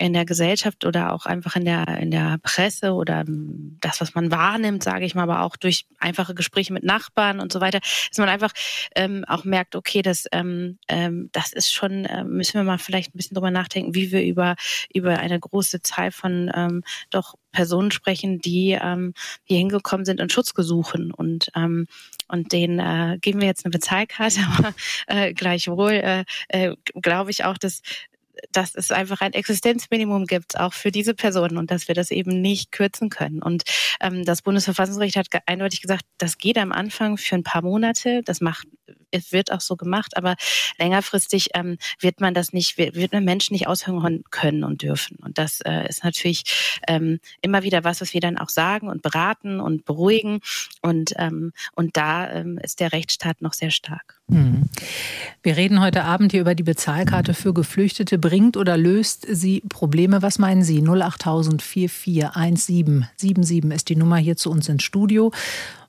in der Gesellschaft oder auch einfach in der, in der Presse oder das, was man wahrnimmt, sage ich mal, aber auch durch einfache Gespräche mit Nachbarn und so weiter, dass man einfach ähm, auch merkt, okay, das, ähm, ähm, das ist schon, äh, müssen wir mal vielleicht ein bisschen drüber nachdenken, wie wir über, über eine große Zahl von ähm, doch Personen sprechen, die ähm, hier hingekommen sind und Schutz gesuchen. Und ähm, und denen äh, geben wir jetzt eine Bezahlkarte, [laughs] aber äh, gleichwohl äh, äh, glaube ich auch, dass dass es einfach ein Existenzminimum gibt, auch für diese Personen und dass wir das eben nicht kürzen können. Und ähm, das Bundesverfassungsgericht hat eindeutig gesagt, das geht am Anfang für ein paar Monate, das macht es wird auch so gemacht, aber längerfristig ähm, wird man das nicht, wird man Menschen nicht aushören können und dürfen. Und das äh, ist natürlich ähm, immer wieder was, was wir dann auch sagen und beraten und beruhigen. Und, ähm, und da ähm, ist der Rechtsstaat noch sehr stark. Mhm. Wir reden heute Abend hier über die Bezahlkarte für Geflüchtete. Bringt oder löst sie Probleme? Was meinen Sie? 08000 441777 ist die Nummer hier zu uns ins Studio.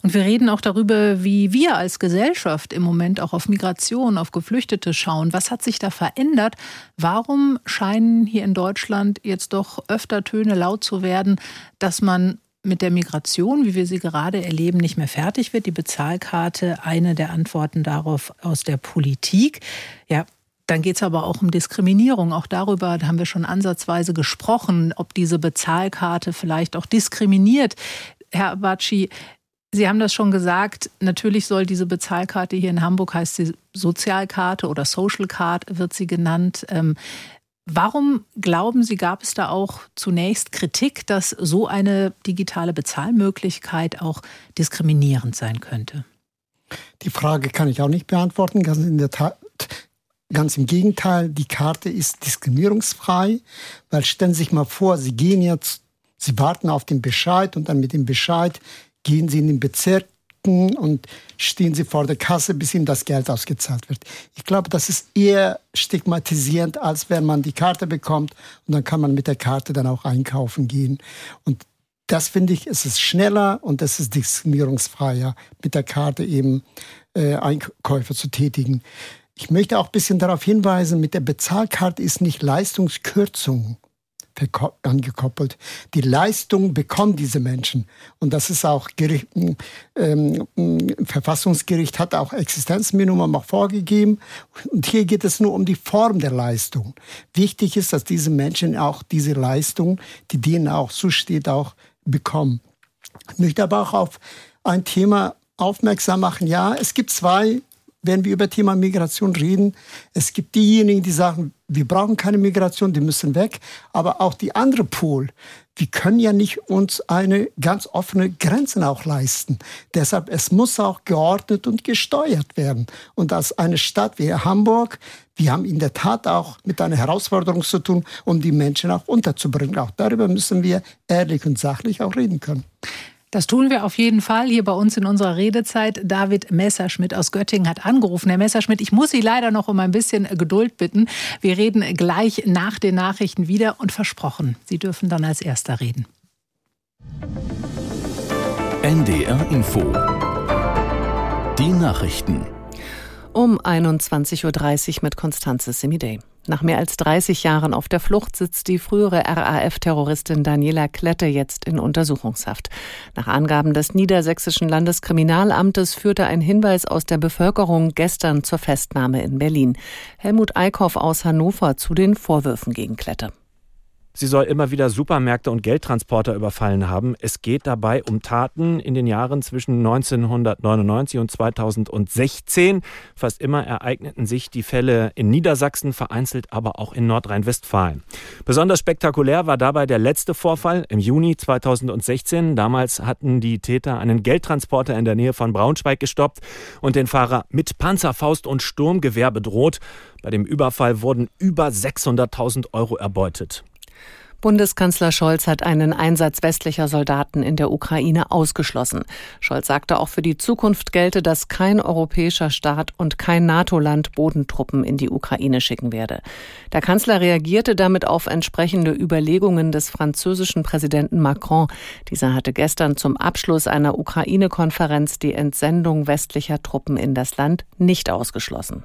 Und wir reden auch darüber, wie wir als Gesellschaft im Moment auch auf Migration, auf Geflüchtete schauen. Was hat sich da verändert? Warum scheinen hier in Deutschland jetzt doch öfter Töne laut zu werden, dass man mit der Migration, wie wir sie gerade erleben, nicht mehr fertig wird. Die Bezahlkarte, eine der Antworten darauf aus der Politik. Ja, dann geht es aber auch um Diskriminierung. Auch darüber haben wir schon ansatzweise gesprochen, ob diese Bezahlkarte vielleicht auch diskriminiert. Herr Abaci, Sie haben das schon gesagt, natürlich soll diese Bezahlkarte hier in Hamburg heißt sie Sozialkarte oder Social Card wird sie genannt. Ähm, warum glauben Sie, gab es da auch zunächst Kritik, dass so eine digitale Bezahlmöglichkeit auch diskriminierend sein könnte? Die Frage kann ich auch nicht beantworten. Ganz in der Tat, ganz im Gegenteil, die Karte ist diskriminierungsfrei, weil stellen Sie sich mal vor, Sie gehen jetzt, Sie warten auf den Bescheid und dann mit dem Bescheid gehen Sie in den Bezirken und stehen Sie vor der Kasse, bis Ihnen das Geld ausgezahlt wird. Ich glaube, das ist eher stigmatisierend, als wenn man die Karte bekommt und dann kann man mit der Karte dann auch einkaufen gehen. Und das finde ich, es ist schneller und es ist diskriminierungsfreier, mit der Karte eben äh, Einkäufe zu tätigen. Ich möchte auch ein bisschen darauf hinweisen, mit der Bezahlkarte ist nicht Leistungskürzung angekoppelt. Die Leistung bekommen diese Menschen. Und das ist auch Gericht, ähm, Verfassungsgericht hat auch Existenzminimum auch vorgegeben. Und hier geht es nur um die Form der Leistung. Wichtig ist, dass diese Menschen auch diese Leistung, die denen auch zusteht, auch bekommen. Ich möchte aber auch auf ein Thema aufmerksam machen. Ja, es gibt zwei wenn wir über Thema Migration reden. Es gibt diejenigen, die sagen, wir brauchen keine Migration, die müssen weg. Aber auch die andere Pol, wir können ja nicht uns eine ganz offene Grenzen auch leisten. Deshalb, es muss auch geordnet und gesteuert werden. Und als eine Stadt wie Hamburg, wir haben in der Tat auch mit einer Herausforderung zu tun, um die Menschen auch unterzubringen. Auch darüber müssen wir ehrlich und sachlich auch reden können. Das tun wir auf jeden Fall hier bei uns in unserer Redezeit. David Messerschmidt aus Göttingen hat angerufen. Herr Messerschmidt, ich muss Sie leider noch um ein bisschen Geduld bitten. Wir reden gleich nach den Nachrichten wieder und versprochen, Sie dürfen dann als Erster reden. NDR Info. Die Nachrichten. Um 21.30 Uhr mit Konstanze Semidey. Nach mehr als 30 Jahren auf der Flucht sitzt die frühere RAF-Terroristin Daniela Klette jetzt in Untersuchungshaft. Nach Angaben des Niedersächsischen Landeskriminalamtes führte ein Hinweis aus der Bevölkerung gestern zur Festnahme in Berlin. Helmut Eickhoff aus Hannover zu den Vorwürfen gegen Klette. Sie soll immer wieder Supermärkte und Geldtransporter überfallen haben. Es geht dabei um Taten in den Jahren zwischen 1999 und 2016. Fast immer ereigneten sich die Fälle in Niedersachsen, vereinzelt aber auch in Nordrhein-Westfalen. Besonders spektakulär war dabei der letzte Vorfall im Juni 2016. Damals hatten die Täter einen Geldtransporter in der Nähe von Braunschweig gestoppt und den Fahrer mit Panzerfaust und Sturmgewehr bedroht. Bei dem Überfall wurden über 600.000 Euro erbeutet. Bundeskanzler Scholz hat einen Einsatz westlicher Soldaten in der Ukraine ausgeschlossen. Scholz sagte auch für die Zukunft gelte, dass kein europäischer Staat und kein NATO-Land Bodentruppen in die Ukraine schicken werde. Der Kanzler reagierte damit auf entsprechende Überlegungen des französischen Präsidenten Macron. Dieser hatte gestern zum Abschluss einer Ukraine-Konferenz die Entsendung westlicher Truppen in das Land nicht ausgeschlossen.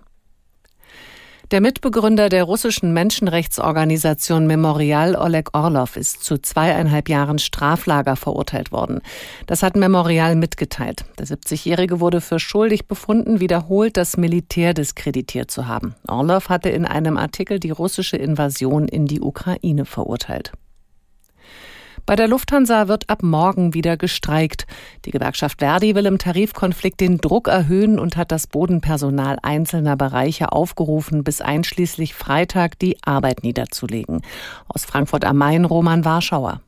Der Mitbegründer der russischen Menschenrechtsorganisation Memorial Oleg Orlov ist zu zweieinhalb Jahren Straflager verurteilt worden. Das hat Memorial mitgeteilt. Der 70-Jährige wurde für schuldig befunden, wiederholt das Militär diskreditiert zu haben. Orlov hatte in einem Artikel die russische Invasion in die Ukraine verurteilt. Bei der Lufthansa wird ab morgen wieder gestreikt. Die Gewerkschaft Verdi will im Tarifkonflikt den Druck erhöhen und hat das Bodenpersonal einzelner Bereiche aufgerufen, bis einschließlich Freitag die Arbeit niederzulegen. Aus Frankfurt am Main Roman Warschauer.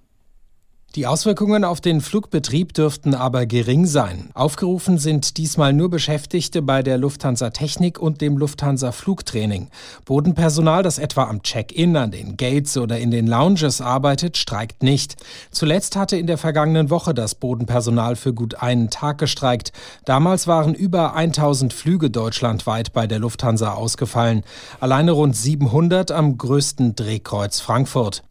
Die Auswirkungen auf den Flugbetrieb dürften aber gering sein. Aufgerufen sind diesmal nur Beschäftigte bei der Lufthansa Technik und dem Lufthansa Flugtraining. Bodenpersonal, das etwa am Check-in, an den Gates oder in den Lounges arbeitet, streikt nicht. Zuletzt hatte in der vergangenen Woche das Bodenpersonal für gut einen Tag gestreikt. Damals waren über 1000 Flüge deutschlandweit bei der Lufthansa ausgefallen. Alleine rund 700 am größten Drehkreuz Frankfurt.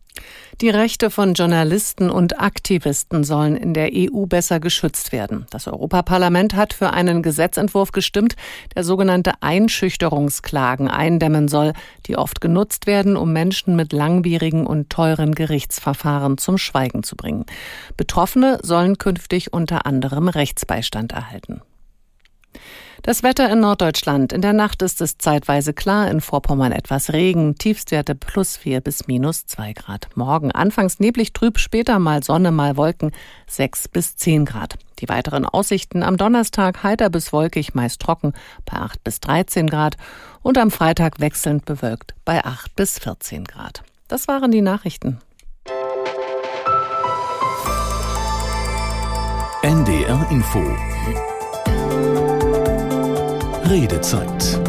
Die Rechte von Journalisten und Aktivisten sollen in der EU besser geschützt werden. Das Europaparlament hat für einen Gesetzentwurf gestimmt, der sogenannte Einschüchterungsklagen eindämmen soll, die oft genutzt werden, um Menschen mit langwierigen und teuren Gerichtsverfahren zum Schweigen zu bringen. Betroffene sollen künftig unter anderem Rechtsbeistand erhalten. Das Wetter in Norddeutschland. In der Nacht ist es zeitweise klar, in Vorpommern etwas Regen, Tiefstwerte plus 4 bis minus 2 Grad. Morgen anfangs neblig trüb, später mal Sonne, mal Wolken 6 bis 10 Grad. Die weiteren Aussichten am Donnerstag heiter bis wolkig, meist trocken bei 8 bis 13 Grad und am Freitag wechselnd bewölkt bei 8 bis 14 Grad. Das waren die Nachrichten. NDR Info Redezeit.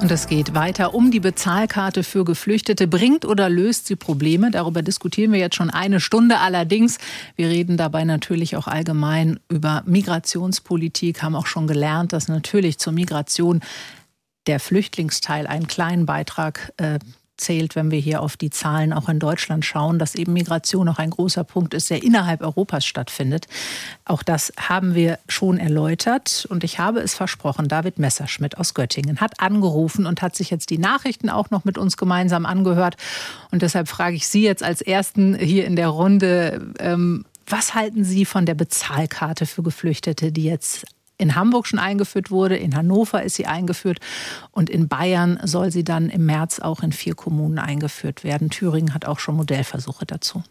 Und es geht weiter um die Bezahlkarte für Geflüchtete. Bringt oder löst sie Probleme? Darüber diskutieren wir jetzt schon eine Stunde. Allerdings, wir reden dabei natürlich auch allgemein über Migrationspolitik, haben auch schon gelernt, dass natürlich zur Migration der Flüchtlingsteil einen kleinen Beitrag äh, zählt, wenn wir hier auf die Zahlen auch in Deutschland schauen, dass eben Migration auch ein großer Punkt ist, der innerhalb Europas stattfindet. Auch das haben wir schon erläutert und ich habe es versprochen. David Messerschmidt aus Göttingen hat angerufen und hat sich jetzt die Nachrichten auch noch mit uns gemeinsam angehört. Und deshalb frage ich Sie jetzt als Ersten hier in der Runde, ähm, was halten Sie von der Bezahlkarte für Geflüchtete, die jetzt in Hamburg schon eingeführt wurde, in Hannover ist sie eingeführt und in Bayern soll sie dann im März auch in vier Kommunen eingeführt werden. Thüringen hat auch schon Modellversuche dazu.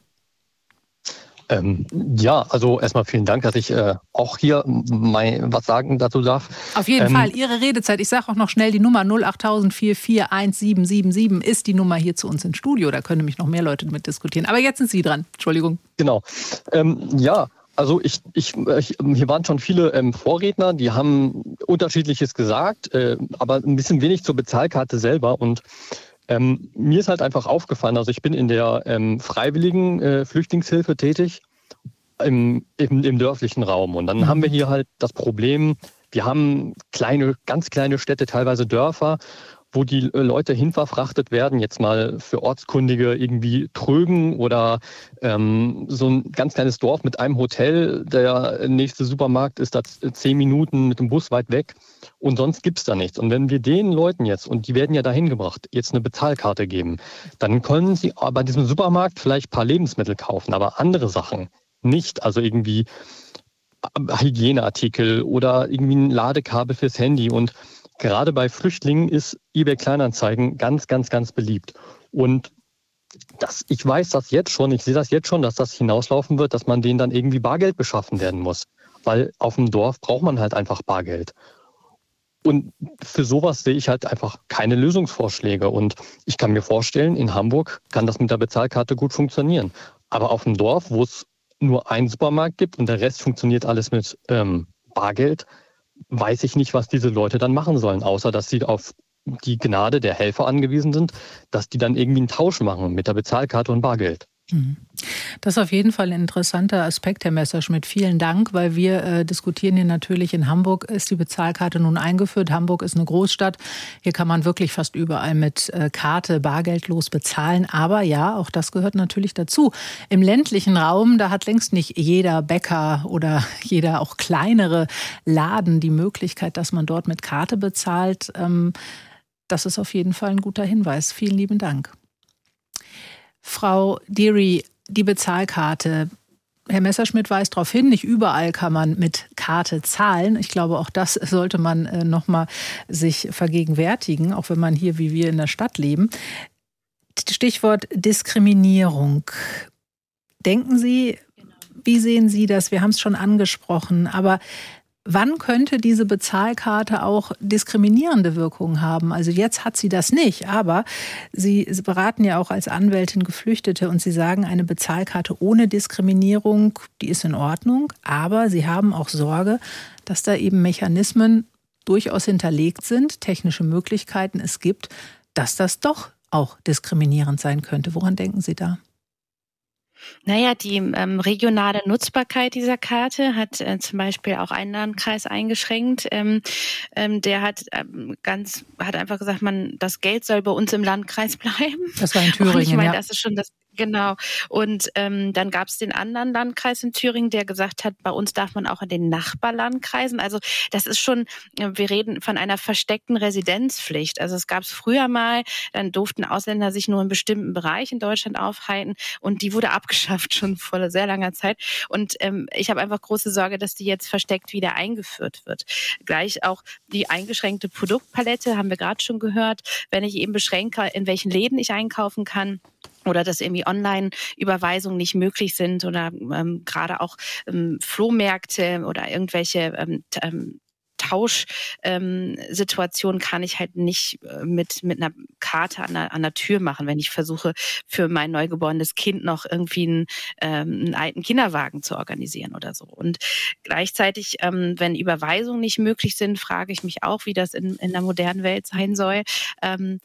Ähm, ja, also erstmal vielen Dank, dass ich äh, auch hier mein, was sagen dazu darf. Auf jeden ähm, Fall, Ihre Redezeit. Ich sage auch noch schnell die Nummer 08000441777 ist die Nummer hier zu uns ins Studio. Da können nämlich noch mehr Leute mit diskutieren. Aber jetzt sind Sie dran. Entschuldigung. Genau. Ähm, ja, also ich, ich, ich, hier waren schon viele ähm, Vorredner, die haben unterschiedliches gesagt, äh, aber ein bisschen wenig zur Bezahlkarte selber. Und ähm, mir ist halt einfach aufgefallen, also ich bin in der ähm, freiwilligen äh, Flüchtlingshilfe tätig im, im, im, dörflichen Raum. Und dann mhm. haben wir hier halt das Problem, wir haben kleine, ganz kleine Städte, teilweise Dörfer, wo die äh, Leute hinverfrachtet werden, jetzt mal für Ortskundige irgendwie Trögen oder ähm, so ein ganz kleines Dorf mit einem Hotel. Der nächste Supermarkt ist da zehn Minuten mit dem Bus weit weg und sonst gibt es da nichts. Und wenn wir den Leuten jetzt, und die werden ja dahin gebracht, jetzt eine Bezahlkarte geben, dann können sie bei diesem Supermarkt vielleicht ein paar Lebensmittel kaufen, aber andere Sachen nicht. Also irgendwie äh, Hygieneartikel oder irgendwie ein Ladekabel fürs Handy und Gerade bei Flüchtlingen ist eBay Kleinanzeigen ganz, ganz, ganz beliebt. Und das, ich weiß das jetzt schon, ich sehe das jetzt schon, dass das hinauslaufen wird, dass man denen dann irgendwie Bargeld beschaffen werden muss. Weil auf dem Dorf braucht man halt einfach Bargeld. Und für sowas sehe ich halt einfach keine Lösungsvorschläge. Und ich kann mir vorstellen, in Hamburg kann das mit der Bezahlkarte gut funktionieren. Aber auf dem Dorf, wo es nur einen Supermarkt gibt und der Rest funktioniert alles mit ähm, Bargeld, weiß ich nicht, was diese Leute dann machen sollen, außer dass sie auf die Gnade der Helfer angewiesen sind, dass die dann irgendwie einen Tausch machen mit der Bezahlkarte und Bargeld. Mhm. Das ist auf jeden Fall ein interessanter Aspekt, Herr Messerschmidt. Vielen Dank, weil wir äh, diskutieren hier natürlich in Hamburg ist die Bezahlkarte nun eingeführt. Hamburg ist eine Großstadt. Hier kann man wirklich fast überall mit äh, Karte bargeldlos bezahlen. Aber ja, auch das gehört natürlich dazu. Im ländlichen Raum, da hat längst nicht jeder Bäcker oder [laughs] jeder auch kleinere Laden die Möglichkeit, dass man dort mit Karte bezahlt. Ähm, das ist auf jeden Fall ein guter Hinweis. Vielen lieben Dank. Frau Deary, die Bezahlkarte. Herr Messerschmidt weist darauf hin, nicht überall kann man mit Karte zahlen. Ich glaube, auch das sollte man äh, noch mal sich vergegenwärtigen, auch wenn man hier wie wir in der Stadt leben. Stichwort Diskriminierung. Denken Sie, wie sehen Sie das? Wir haben es schon angesprochen, aber Wann könnte diese Bezahlkarte auch diskriminierende Wirkungen haben? Also jetzt hat sie das nicht, aber Sie beraten ja auch als Anwältin Geflüchtete und Sie sagen, eine Bezahlkarte ohne Diskriminierung, die ist in Ordnung, aber Sie haben auch Sorge, dass da eben Mechanismen durchaus hinterlegt sind, technische Möglichkeiten es gibt, dass das doch auch diskriminierend sein könnte. Woran denken Sie da? Naja, die ähm, regionale Nutzbarkeit dieser Karte hat äh, zum Beispiel auch einen Landkreis eingeschränkt. Ähm, ähm, der hat ähm, ganz, hat einfach gesagt, man, das Geld soll bei uns im Landkreis [laughs] bleiben. Das war in Thüringen. Und ich meine, ja. das ist schon das Genau. Und ähm, dann gab es den anderen Landkreis in Thüringen, der gesagt hat, bei uns darf man auch in den Nachbarlandkreisen. Also das ist schon, äh, wir reden von einer versteckten Residenzpflicht. Also es gab es früher mal, dann durften Ausländer sich nur in bestimmten Bereichen in Deutschland aufhalten und die wurde abgeschafft schon vor sehr langer Zeit. Und ähm, ich habe einfach große Sorge, dass die jetzt versteckt wieder eingeführt wird. Gleich auch die eingeschränkte Produktpalette haben wir gerade schon gehört. Wenn ich eben beschränke, in welchen Läden ich einkaufen kann, oder dass irgendwie Online-Überweisungen nicht möglich sind oder ähm, gerade auch ähm, Flohmärkte oder irgendwelche ähm, ähm, Tauschsituationen ähm, kann ich halt nicht äh, mit, mit einer Karte an der, an der Tür machen, wenn ich versuche, für mein neugeborenes Kind noch irgendwie einen, ähm, einen alten Kinderwagen zu organisieren oder so. Und gleichzeitig, ähm, wenn Überweisungen nicht möglich sind, frage ich mich auch, wie das in, in der modernen Welt sein soll. Ähm,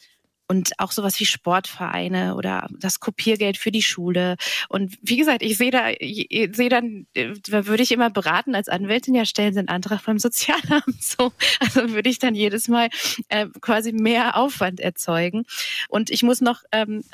und auch sowas wie Sportvereine oder das Kopiergeld für die Schule. Und wie gesagt, ich sehe da, ich sehe dann, äh, da würde ich immer beraten als Anwältin, ja, stellen Sie einen Antrag beim Sozialamt. [laughs] So, also würde ich dann jedes Mal äh, quasi mehr Aufwand erzeugen. Und ich muss noch ähm,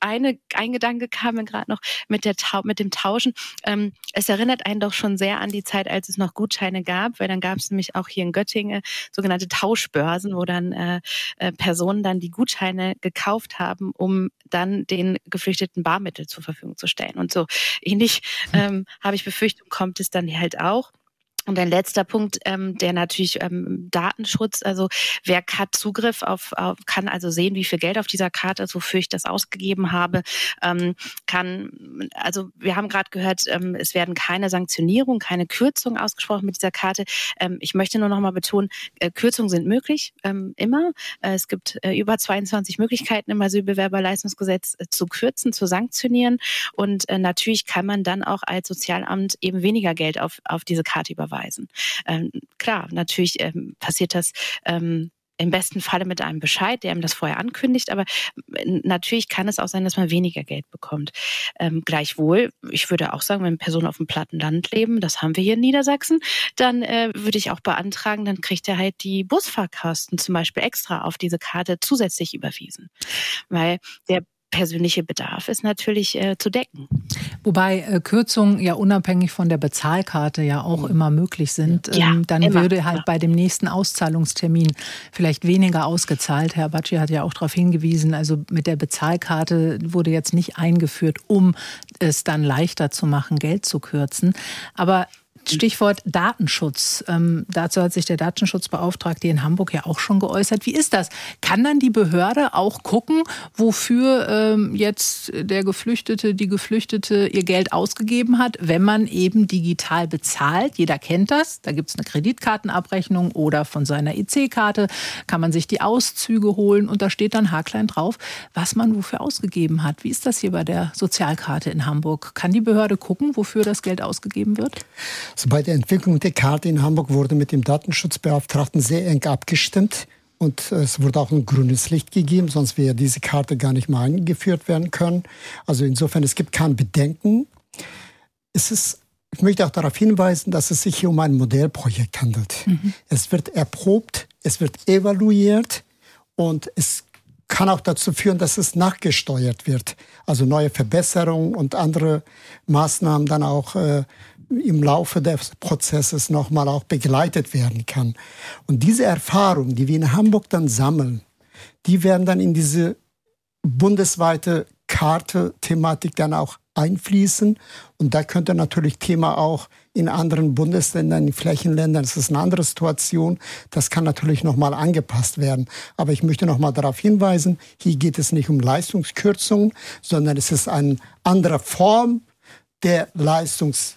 eine, ein Gedanke kam mir gerade noch mit der mit dem Tauschen. Ähm, es erinnert einen doch schon sehr an die Zeit, als es noch Gutscheine gab, weil dann gab es nämlich auch hier in Göttingen sogenannte Tauschbörsen, wo dann äh, äh, Personen dann die Gutscheine gekauft haben, um dann den Geflüchteten Barmittel zur Verfügung zu stellen. Und so ähnlich [laughs] ähm, habe ich Befürchtung, kommt es dann halt auch. Und ein letzter Punkt, ähm, der natürlich ähm, Datenschutz, also wer hat Zugriff auf, auf, kann also sehen, wie viel Geld auf dieser Karte ist, wofür ich das ausgegeben habe, ähm, kann, also wir haben gerade gehört, ähm, es werden keine Sanktionierungen, keine Kürzungen ausgesprochen mit dieser Karte. Ähm, ich möchte nur noch mal betonen, äh, Kürzungen sind möglich, ähm, immer. Äh, es gibt äh, über 22 Möglichkeiten im Asylbewerberleistungsgesetz äh, zu kürzen, zu sanktionieren. Und äh, natürlich kann man dann auch als Sozialamt eben weniger Geld auf, auf diese Karte überweisen nachweisen. Ähm, klar, natürlich ähm, passiert das ähm, im besten Falle mit einem Bescheid, der ihm das vorher ankündigt, aber äh, natürlich kann es auch sein, dass man weniger Geld bekommt. Ähm, gleichwohl, ich würde auch sagen, wenn Personen auf dem platten Land leben, das haben wir hier in Niedersachsen, dann äh, würde ich auch beantragen, dann kriegt er halt die Busfahrkosten zum Beispiel extra auf diese Karte zusätzlich überwiesen. Weil der persönliche Bedarf ist natürlich äh, zu decken. Wobei äh, Kürzungen ja unabhängig von der Bezahlkarte ja auch mhm. immer möglich sind. Ja, ähm, dann immer, würde halt ja. bei dem nächsten Auszahlungstermin vielleicht weniger ausgezahlt. Herr Bacci hat ja auch darauf hingewiesen, also mit der Bezahlkarte wurde jetzt nicht eingeführt, um es dann leichter zu machen, Geld zu kürzen. Aber Stichwort Datenschutz. Ähm, dazu hat sich der Datenschutzbeauftragte in Hamburg ja auch schon geäußert. Wie ist das? Kann dann die Behörde auch gucken, wofür ähm, jetzt der Geflüchtete, die Geflüchtete ihr Geld ausgegeben hat, wenn man eben digital bezahlt? Jeder kennt das. Da gibt es eine Kreditkartenabrechnung oder von seiner EC-Karte kann man sich die Auszüge holen und da steht dann haarklein drauf, was man wofür ausgegeben hat. Wie ist das hier bei der Sozialkarte in Hamburg? Kann die Behörde gucken, wofür das Geld ausgegeben wird? Also bei der Entwicklung der Karte in Hamburg wurde mit dem Datenschutzbeauftragten sehr eng abgestimmt. Und es wurde auch ein grünes Licht gegeben, sonst wäre diese Karte gar nicht mal eingeführt werden können. Also insofern, es gibt kein Bedenken. Es ist, ich möchte auch darauf hinweisen, dass es sich hier um ein Modellprojekt handelt. Mhm. Es wird erprobt, es wird evaluiert und es kann auch dazu führen, dass es nachgesteuert wird. Also neue Verbesserungen und andere Maßnahmen dann auch äh, im Laufe des Prozesses nochmal auch begleitet werden kann. Und diese Erfahrungen, die wir in Hamburg dann sammeln, die werden dann in diese bundesweite Karte-Thematik dann auch einfließen. Und da könnte natürlich Thema auch in anderen Bundesländern, in Flächenländern, das ist eine andere Situation. Das kann natürlich nochmal angepasst werden. Aber ich möchte nochmal darauf hinweisen, hier geht es nicht um Leistungskürzungen, sondern es ist eine andere Form der Leistungs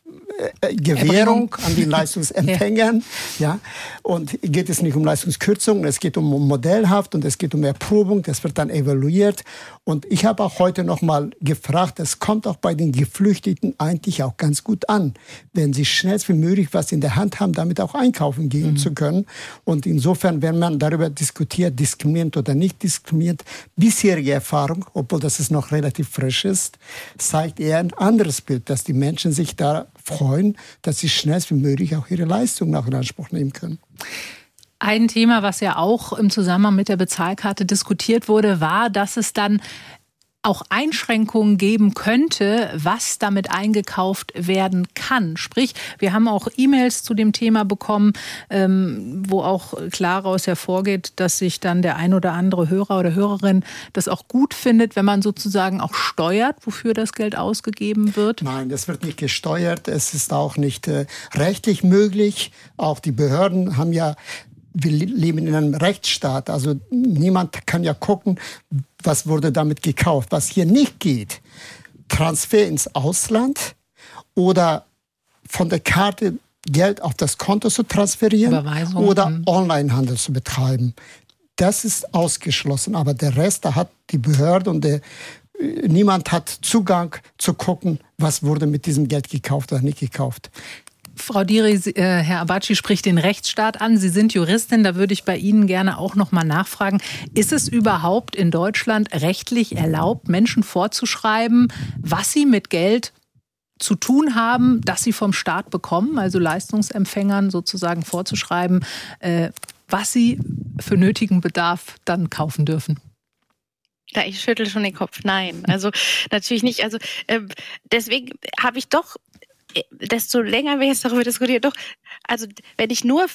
Gewährung an die Leistungsempfängern. [laughs] ja. Und geht es nicht um Leistungskürzungen, es geht um Modellhaft und es geht um Erprobung, das wird dann evaluiert. Und ich habe auch heute noch mal gefragt, es kommt auch bei den Geflüchteten eigentlich auch ganz gut an, wenn sie schnell wie möglich was in der Hand haben, damit auch einkaufen gehen mhm. zu können. Und insofern, wenn man darüber diskutiert, diskriminierend oder nicht diskriminierend, bisherige Erfahrung, obwohl das ist noch relativ frisch ist, zeigt eher ein anderes Bild, dass die Menschen sich da freuen, dass sie schnell wie möglich auch ihre Leistung nach in Anspruch nehmen können. Ein Thema, was ja auch im Zusammenhang mit der Bezahlkarte diskutiert wurde, war, dass es dann auch Einschränkungen geben könnte, was damit eingekauft werden kann. Sprich, wir haben auch E-Mails zu dem Thema bekommen, ähm, wo auch klar daraus hervorgeht, dass sich dann der ein oder andere Hörer oder Hörerin das auch gut findet, wenn man sozusagen auch steuert, wofür das Geld ausgegeben wird. Nein, das wird nicht gesteuert. Es ist auch nicht äh, rechtlich möglich. Auch die Behörden haben ja wir leben in einem Rechtsstaat. Also niemand kann ja gucken, was wurde damit gekauft. Was hier nicht geht, Transfer ins Ausland oder von der Karte Geld auf das Konto zu transferieren oder mhm. Onlinehandel zu betreiben. Das ist ausgeschlossen. Aber der Rest, da hat die Behörde und der, niemand hat Zugang zu gucken, was wurde mit diesem Geld gekauft oder nicht gekauft. Frau Diri, äh, Herr Abaci spricht den Rechtsstaat an. Sie sind Juristin, da würde ich bei Ihnen gerne auch noch mal nachfragen. Ist es überhaupt in Deutschland rechtlich erlaubt, Menschen vorzuschreiben, was sie mit Geld zu tun haben, das sie vom Staat bekommen, also Leistungsempfängern sozusagen vorzuschreiben, äh, was sie für nötigen Bedarf dann kaufen dürfen? Ja, ich schüttel schon den Kopf. Nein, also natürlich nicht. Also äh, deswegen habe ich doch desto länger wir jetzt darüber diskutieren, doch, also wenn ich nur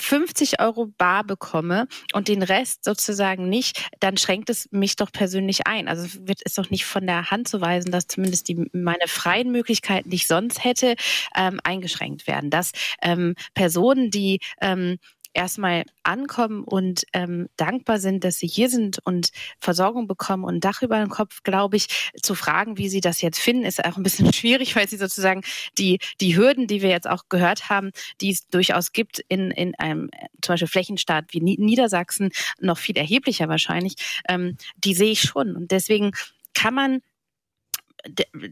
50 Euro bar bekomme und den Rest sozusagen nicht, dann schränkt es mich doch persönlich ein. Also wird es doch nicht von der Hand zu weisen, dass zumindest die, meine freien Möglichkeiten, die ich sonst hätte, ähm, eingeschränkt werden. Dass ähm, Personen, die ähm, erstmal ankommen und ähm, dankbar sind, dass sie hier sind und Versorgung bekommen und Dach über den Kopf, glaube ich, zu fragen, wie sie das jetzt finden, ist auch ein bisschen [laughs] schwierig, weil sie sozusagen die, die Hürden, die wir jetzt auch gehört haben, die es durchaus gibt in, in einem zum Beispiel Flächenstaat wie Niedersachsen, noch viel erheblicher wahrscheinlich, ähm, die sehe ich schon. Und deswegen kann man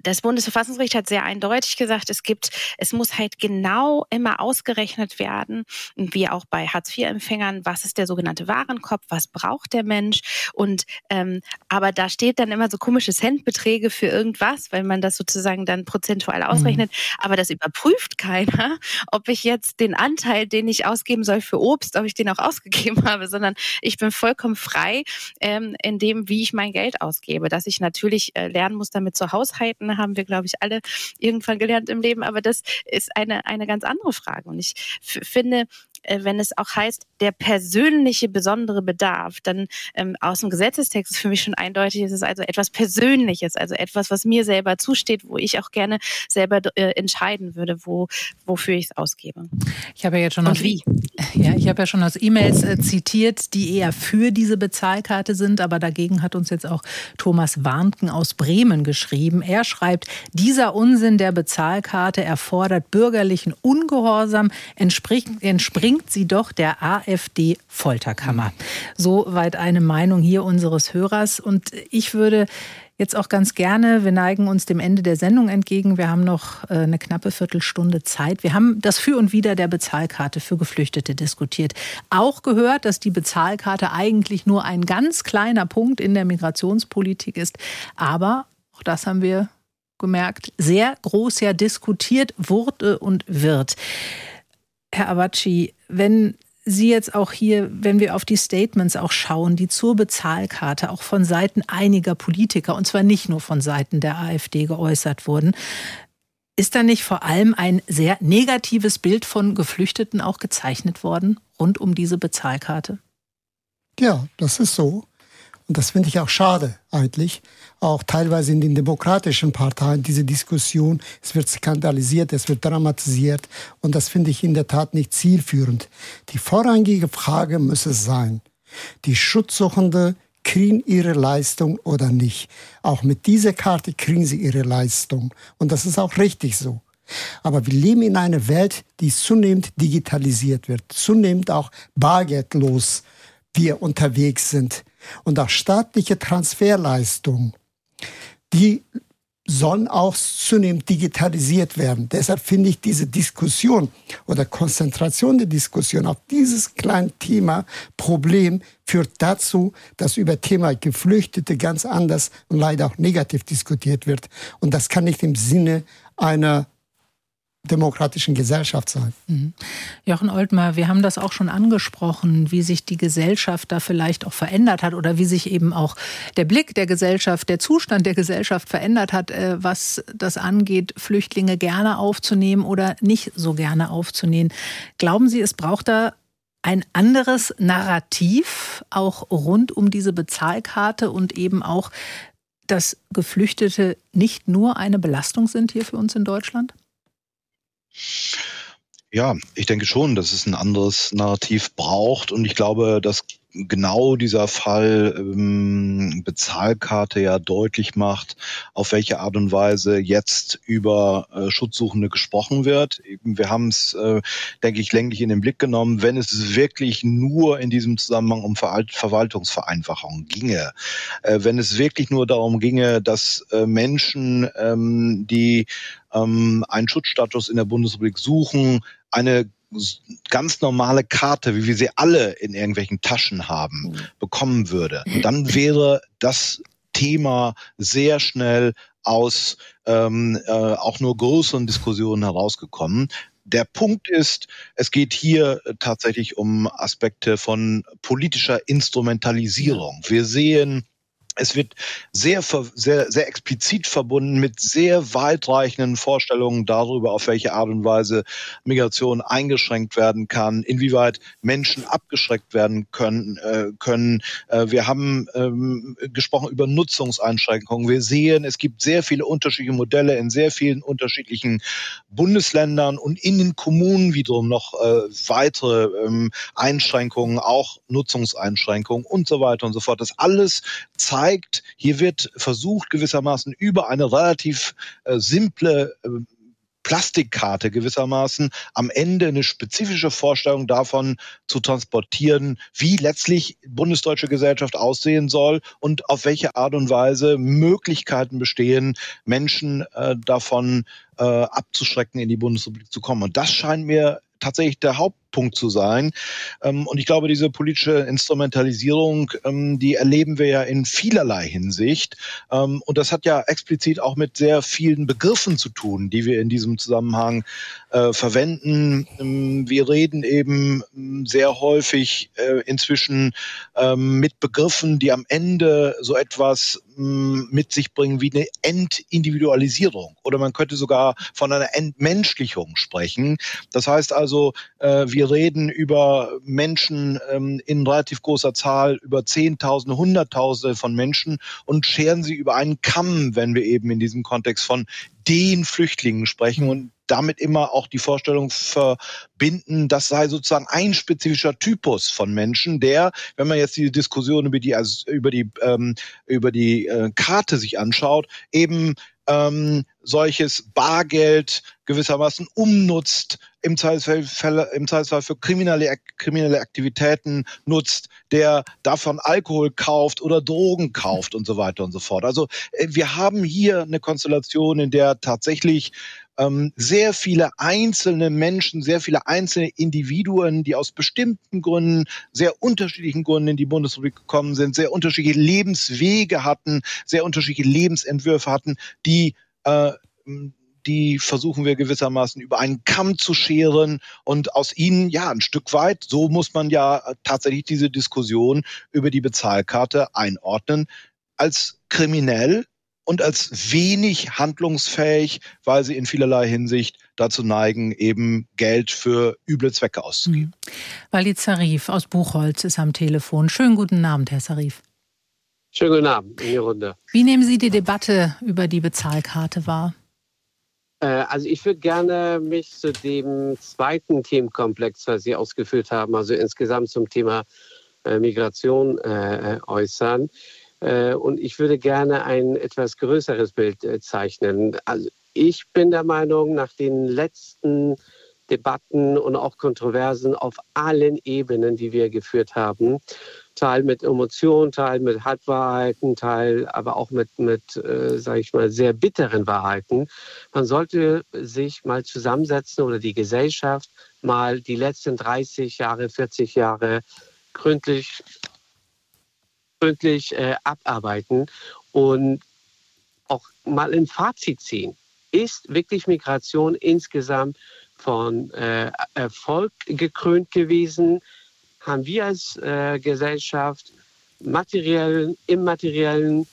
das Bundesverfassungsgericht hat sehr eindeutig gesagt, es gibt, es muss halt genau immer ausgerechnet werden, wie auch bei Hartz-IV-Empfängern, was ist der sogenannte Warenkorb, was braucht der Mensch und ähm, aber da steht dann immer so komische Centbeträge für irgendwas, weil man das sozusagen dann prozentual mhm. ausrechnet, mhm. aber das überprüft keiner, ob ich jetzt den Anteil, den ich ausgeben soll für Obst, ob ich den auch ausgegeben habe, sondern ich bin vollkommen frei ähm, in dem, wie ich mein Geld ausgebe, dass ich natürlich äh, lernen muss, damit zu Hause Haushalten haben wir, glaube ich, alle irgendwann gelernt im Leben. Aber das ist eine, eine ganz andere Frage. Und ich finde, wenn es auch heißt, der persönliche besondere Bedarf, dann ähm, aus dem Gesetzestext ist für mich schon eindeutig, es ist also etwas Persönliches, also etwas, was mir selber zusteht, wo ich auch gerne selber äh, entscheiden würde, wo, wofür ich es ausgebe. Ich habe ja jetzt schon aus, wie? [laughs] Ja, ich habe ja schon aus E-Mails äh, zitiert, die eher für diese Bezahlkarte sind, aber dagegen hat uns jetzt auch Thomas Warnken aus Bremen geschrieben. Er schreibt, dieser Unsinn der Bezahlkarte erfordert bürgerlichen Ungehorsam, entspringt, entspringt sie doch der AfD-Folterkammer. Soweit eine Meinung hier unseres Hörers. Und ich würde jetzt auch ganz gerne. Wir neigen uns dem Ende der Sendung entgegen. Wir haben noch äh, eine knappe Viertelstunde Zeit. Wir haben das Für und Wider der Bezahlkarte für Geflüchtete diskutiert. Auch gehört, dass die Bezahlkarte eigentlich nur ein ganz kleiner Punkt in der Migrationspolitik ist. Aber auch das haben wir gemerkt, sehr groß ja diskutiert wurde und wird. Herr Abaci, wenn Sie jetzt auch hier, wenn wir auf die Statements auch schauen, die zur Bezahlkarte auch von Seiten einiger Politiker, und zwar nicht nur von Seiten der AfD geäußert wurden, ist da nicht vor allem ein sehr negatives Bild von Geflüchteten auch gezeichnet worden rund um diese Bezahlkarte? Ja, das ist so. Und das finde ich auch schade eigentlich. Auch teilweise in den demokratischen Parteien diese Diskussion. Es wird skandalisiert, es wird dramatisiert. Und das finde ich in der Tat nicht zielführend. Die vorrangige Frage muss es sein. Die Schutzsuchende kriegen ihre Leistung oder nicht. Auch mit dieser Karte kriegen sie ihre Leistung. Und das ist auch richtig so. Aber wir leben in einer Welt, die zunehmend digitalisiert wird, zunehmend auch bargeldlos wir unterwegs sind. Und auch staatliche Transferleistungen, die sollen auch zunehmend digitalisiert werden. Deshalb finde ich diese Diskussion oder Konzentration der Diskussion auf dieses kleine Thema Problem führt dazu, dass über Thema Geflüchtete ganz anders und leider auch negativ diskutiert wird. Und das kann nicht im Sinne einer demokratischen Gesellschaft sein. Mhm. Jochen Oltmar, wir haben das auch schon angesprochen, wie sich die Gesellschaft da vielleicht auch verändert hat oder wie sich eben auch der Blick der Gesellschaft, der Zustand der Gesellschaft verändert hat, äh, was das angeht, Flüchtlinge gerne aufzunehmen oder nicht so gerne aufzunehmen. Glauben Sie, es braucht da ein anderes Narrativ auch rund um diese Bezahlkarte und eben auch, dass Geflüchtete nicht nur eine Belastung sind hier für uns in Deutschland? Ja, ich denke schon, dass es ein anderes Narrativ braucht. Und ich glaube, dass genau dieser Fall ähm, Bezahlkarte ja deutlich macht, auf welche Art und Weise jetzt über äh, Schutzsuchende gesprochen wird. Wir haben es, äh, denke ich, länglich in den Blick genommen, wenn es wirklich nur in diesem Zusammenhang um Ver Verwaltungsvereinfachung ginge, äh, wenn es wirklich nur darum ginge, dass äh, Menschen, ähm, die ähm, einen Schutzstatus in der Bundesrepublik suchen, eine ganz normale Karte, wie wir sie alle in irgendwelchen Taschen haben, mhm. bekommen würde, dann [laughs] wäre das Thema sehr schnell aus ähm, äh, auch nur größeren Diskussionen herausgekommen. Der Punkt ist, es geht hier tatsächlich um Aspekte von politischer Instrumentalisierung. Wir sehen es wird sehr, sehr, sehr explizit verbunden mit sehr weitreichenden Vorstellungen darüber, auf welche Art und Weise Migration eingeschränkt werden kann, inwieweit Menschen abgeschreckt werden können. Äh, können. Äh, wir haben ähm, gesprochen über Nutzungseinschränkungen. Wir sehen, es gibt sehr viele unterschiedliche Modelle in sehr vielen unterschiedlichen Bundesländern und in den Kommunen wiederum noch äh, weitere ähm, Einschränkungen, auch Nutzungseinschränkungen und so weiter und so fort. Das alles zeigt, zeigt, hier wird versucht gewissermaßen über eine relativ äh, simple äh, Plastikkarte gewissermaßen am Ende eine spezifische Vorstellung davon zu transportieren, wie letztlich bundesdeutsche Gesellschaft aussehen soll und auf welche Art und Weise Möglichkeiten bestehen, Menschen äh, davon äh, abzuschrecken, in die Bundesrepublik zu kommen. Und das scheint mir tatsächlich der Hauptpunkt zu sein. Ähm, und ich glaube, diese politische Instrumentalisierung, ähm, die erleben wir ja in vielerlei Hinsicht. Ähm, und das hat ja explizit auch mit sehr vielen Begriffen zu tun, die wir in diesem Zusammenhang äh, verwenden. Wir reden eben sehr häufig äh, inzwischen mit Begriffen, die am Ende so etwas mit sich bringen wie eine Entindividualisierung. Oder man könnte sogar von einer Entmenschlichung sprechen. Das heißt also, äh, wir wir reden über Menschen ähm, in relativ großer Zahl, über Zehntausende, Hunderttausende von Menschen und scheren sie über einen Kamm, wenn wir eben in diesem Kontext von den Flüchtlingen sprechen und damit immer auch die Vorstellung verbinden, das sei sozusagen ein spezifischer Typus von Menschen, der, wenn man jetzt die Diskussion über die über die ähm, über die äh, Karte sich anschaut, eben ähm, solches Bargeld gewissermaßen umnutzt, im Zweifelsfall, im Zweifelsfall für kriminelle, kriminelle Aktivitäten nutzt, der davon Alkohol kauft oder Drogen kauft und so weiter und so fort. Also äh, wir haben hier eine Konstellation, in der tatsächlich ähm, sehr viele einzelne Menschen, sehr viele einzelne Individuen, die aus bestimmten Gründen, sehr unterschiedlichen Gründen in die Bundesrepublik gekommen sind, sehr unterschiedliche Lebenswege hatten, sehr unterschiedliche Lebensentwürfe hatten, die äh, die versuchen wir gewissermaßen über einen Kamm zu scheren und aus ihnen ja ein Stück weit, so muss man ja tatsächlich diese Diskussion über die Bezahlkarte einordnen, als kriminell und als wenig handlungsfähig, weil sie in vielerlei Hinsicht dazu neigen, eben Geld für üble Zwecke auszugeben. Mhm. Walid Sarif aus Buchholz ist am Telefon. Schönen guten Abend, Herr Sarif. Schönen guten Abend in die Runde. Wie nehmen Sie die Debatte über die Bezahlkarte wahr? Äh, also ich würde gerne mich zu dem zweiten Themenkomplex, was Sie ausgeführt haben, also insgesamt zum Thema äh, Migration äh, äußern. Und ich würde gerne ein etwas größeres Bild zeichnen. Also ich bin der Meinung, nach den letzten Debatten und auch Kontroversen auf allen Ebenen, die wir geführt haben, Teil mit Emotionen, Teil mit Halbwahrheiten, Teil aber auch mit, mit äh, sage ich mal, sehr bitteren Wahrheiten. Man sollte sich mal zusammensetzen oder die Gesellschaft mal die letzten 30 Jahre, 40 Jahre gründlich gründlich äh, abarbeiten und auch mal ein Fazit ziehen. Ist wirklich Migration insgesamt von äh, Erfolg gekrönt gewesen? Haben wir als äh, Gesellschaft materiellen, immateriellen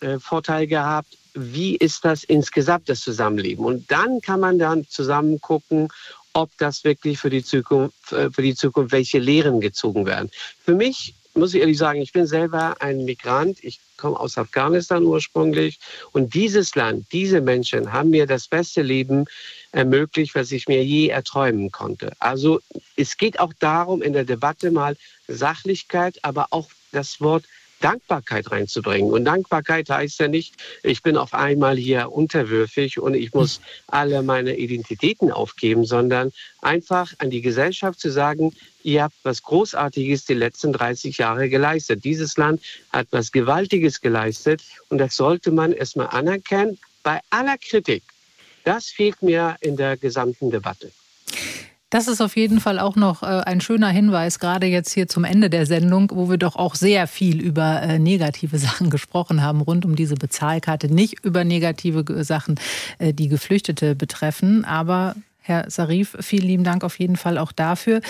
äh, Vorteil gehabt? Wie ist das insgesamt das Zusammenleben? Und dann kann man dann zusammen gucken, ob das wirklich für die Zukunft, äh, für die Zukunft welche Lehren gezogen werden. Für mich muss ich ehrlich sagen, ich bin selber ein Migrant. Ich komme aus Afghanistan ursprünglich. Und dieses Land, diese Menschen haben mir das beste Leben ermöglicht, was ich mir je erträumen konnte. Also es geht auch darum, in der Debatte mal Sachlichkeit, aber auch das Wort Dankbarkeit reinzubringen. Und Dankbarkeit heißt ja nicht, ich bin auf einmal hier unterwürfig und ich muss alle meine Identitäten aufgeben, sondern einfach an die Gesellschaft zu sagen, ihr habt was Großartiges die letzten 30 Jahre geleistet. Dieses Land hat was Gewaltiges geleistet und das sollte man erstmal anerkennen bei aller Kritik. Das fehlt mir in der gesamten Debatte. Das ist auf jeden Fall auch noch äh, ein schöner Hinweis, gerade jetzt hier zum Ende der Sendung, wo wir doch auch sehr viel über äh, negative [laughs] Sachen gesprochen haben, rund um diese Bezahlkarte. Nicht über negative Sachen, äh, die Geflüchtete betreffen. Aber Herr Sarif, vielen lieben Dank auf jeden Fall auch dafür.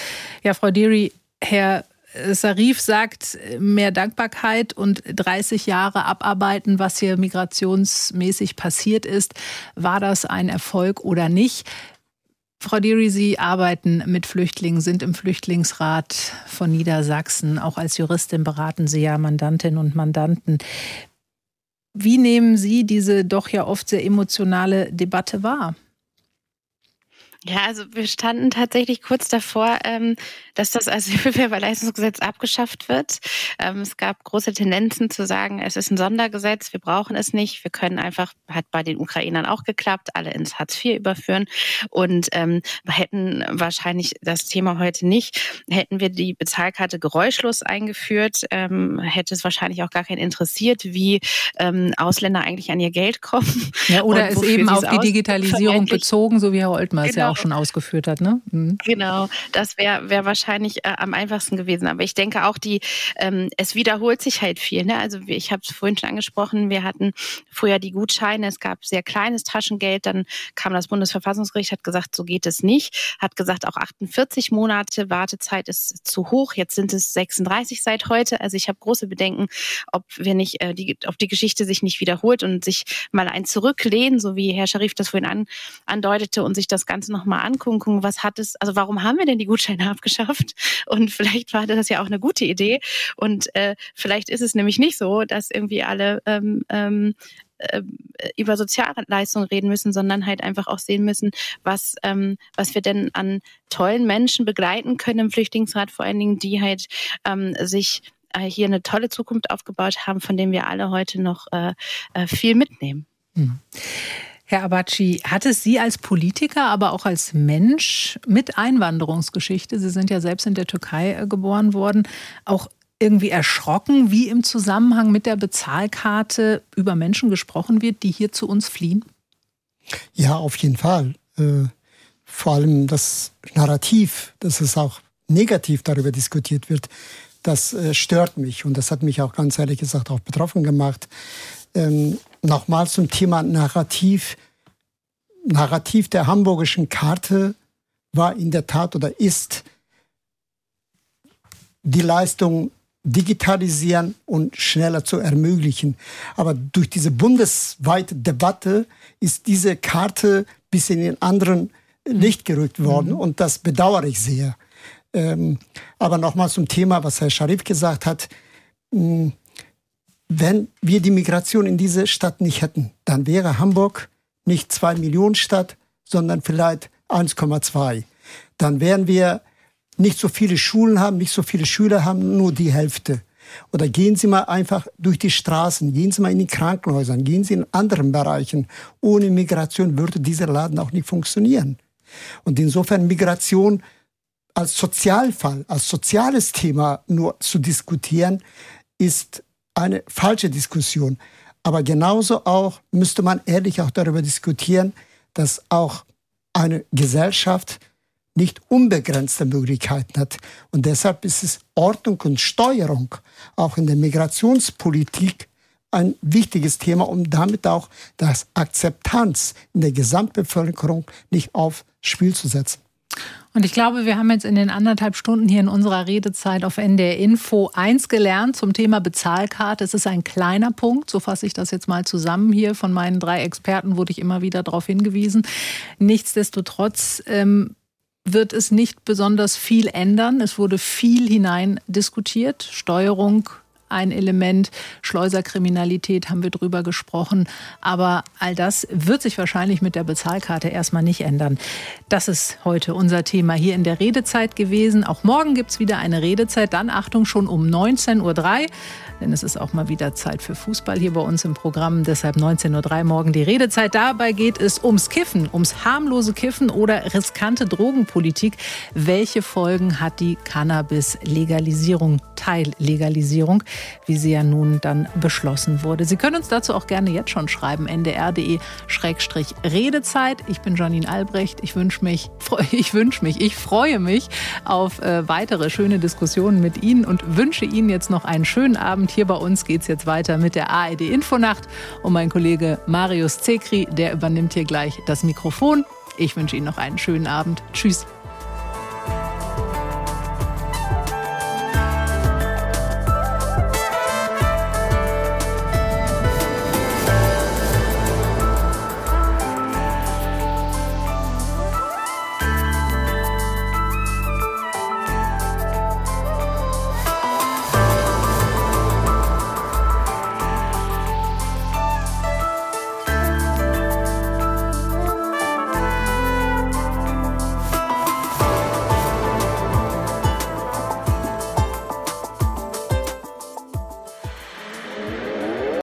Ja, Frau Deary, Herr Sarif sagt, mehr Dankbarkeit und 30 Jahre abarbeiten, was hier migrationsmäßig passiert ist. War das ein Erfolg oder nicht? Frau Deary, Sie arbeiten mit Flüchtlingen, sind im Flüchtlingsrat von Niedersachsen. Auch als Juristin beraten Sie ja Mandantinnen und Mandanten. Wie nehmen Sie diese doch ja oft sehr emotionale Debatte wahr? Ja, also wir standen tatsächlich kurz davor, ähm, dass das Asylbewerberleistungsgesetz abgeschafft wird. Ähm, es gab große Tendenzen zu sagen, es ist ein Sondergesetz, wir brauchen es nicht, wir können einfach, hat bei den Ukrainern auch geklappt, alle ins Hartz IV überführen und ähm, hätten wahrscheinlich das Thema heute nicht. Hätten wir die Bezahlkarte geräuschlos eingeführt, ähm, hätte es wahrscheinlich auch gar keinen interessiert, wie ähm, Ausländer eigentlich an ihr Geld kommen. Ja, oder es eben auf die Digitalisierung bezogen, so wie Herr Oltmar es ja auch schon ausgeführt hat. Ne? Mhm. Genau, das wäre wär wahrscheinlich äh, am einfachsten gewesen. Aber ich denke auch, die, ähm, es wiederholt sich halt viel. Ne? Also ich habe es vorhin schon angesprochen, wir hatten vorher die Gutscheine, es gab sehr kleines Taschengeld, dann kam das Bundesverfassungsgericht, hat gesagt, so geht es nicht, hat gesagt, auch 48 Monate Wartezeit ist zu hoch, jetzt sind es 36 seit heute. Also ich habe große Bedenken, ob wir nicht, äh, die, ob die Geschichte sich nicht wiederholt und sich mal ein zurücklehnen, so wie Herr Scharif das vorhin an, andeutete und sich das Ganze noch nochmal angucken, was hat es, also warum haben wir denn die Gutscheine [laughs] abgeschafft? Und vielleicht war das ja auch eine gute Idee. Und äh, vielleicht ist es nämlich nicht so, dass irgendwie alle ähm, ähm, äh, über Sozialleistungen reden müssen, sondern halt einfach auch sehen müssen, was, ähm, was wir denn an tollen Menschen begleiten können im Flüchtlingsrat, vor allen Dingen, die halt ähm, sich äh, hier eine tolle Zukunft aufgebaut haben, von dem wir alle heute noch äh, äh, viel mitnehmen. Hm. Herr Abaci, hat es Sie als Politiker, aber auch als Mensch mit Einwanderungsgeschichte, Sie sind ja selbst in der Türkei äh, geboren worden, auch irgendwie erschrocken, wie im Zusammenhang mit der Bezahlkarte über Menschen gesprochen wird, die hier zu uns fliehen? Ja, auf jeden Fall. Äh, vor allem das Narrativ, dass es auch negativ darüber diskutiert wird, das äh, stört mich und das hat mich auch ganz ehrlich gesagt auch betroffen gemacht. Nochmal zum Thema Narrativ. Narrativ der hamburgischen Karte war in der Tat oder ist die Leistung digitalisieren und schneller zu ermöglichen. Aber durch diese bundesweite Debatte ist diese Karte bis in den anderen Licht gerückt worden mhm. und das bedauere ich sehr. Ähm, aber nochmal zum Thema, was Herr Scharif gesagt hat. Mh, wenn wir die Migration in diese Stadt nicht hätten, dann wäre Hamburg nicht zwei Millionen Stadt, sondern vielleicht 1,2. Dann wären wir nicht so viele Schulen haben, nicht so viele Schüler haben, nur die Hälfte. Oder gehen Sie mal einfach durch die Straßen, gehen Sie mal in die Krankenhäuser, gehen Sie in anderen Bereichen. Ohne Migration würde dieser Laden auch nicht funktionieren. Und insofern Migration als Sozialfall, als soziales Thema nur zu diskutieren, ist eine falsche Diskussion. Aber genauso auch müsste man ehrlich auch darüber diskutieren, dass auch eine Gesellschaft nicht unbegrenzte Möglichkeiten hat. Und deshalb ist es Ordnung und Steuerung auch in der Migrationspolitik ein wichtiges Thema, um damit auch das Akzeptanz in der Gesamtbevölkerung nicht aufs Spiel zu setzen. Und ich glaube, wir haben jetzt in den anderthalb Stunden hier in unserer Redezeit auf NDR Info eins gelernt zum Thema Bezahlkarte. Es ist ein kleiner Punkt, so fasse ich das jetzt mal zusammen hier. Von meinen drei Experten wurde ich immer wieder darauf hingewiesen. Nichtsdestotrotz ähm, wird es nicht besonders viel ändern. Es wurde viel hinein diskutiert. Steuerung, ein Element. Schleuserkriminalität haben wir drüber gesprochen. Aber all das wird sich wahrscheinlich mit der Bezahlkarte erstmal nicht ändern. Das ist heute unser Thema hier in der Redezeit gewesen. Auch morgen gibt es wieder eine Redezeit. Dann Achtung schon um 19.03 Uhr denn es ist auch mal wieder Zeit für Fußball hier bei uns im Programm. Deshalb 19.03 Uhr morgen die Redezeit. Dabei geht es ums Kiffen, ums harmlose Kiffen oder riskante Drogenpolitik. Welche Folgen hat die Cannabis-Legalisierung, Teillegalisierung, wie sie ja nun dann beschlossen wurde? Sie können uns dazu auch gerne jetzt schon schreiben, ndr.de-redezeit. Ich bin Janine Albrecht. Ich wünsche mich, [laughs] ich wünsche mich, ich freue mich auf äh, weitere schöne Diskussionen mit Ihnen und wünsche Ihnen jetzt noch einen schönen Abend. Hier bei uns geht es jetzt weiter mit der ARD Infonacht. Und mein Kollege Marius Zekri, der übernimmt hier gleich das Mikrofon. Ich wünsche Ihnen noch einen schönen Abend. Tschüss.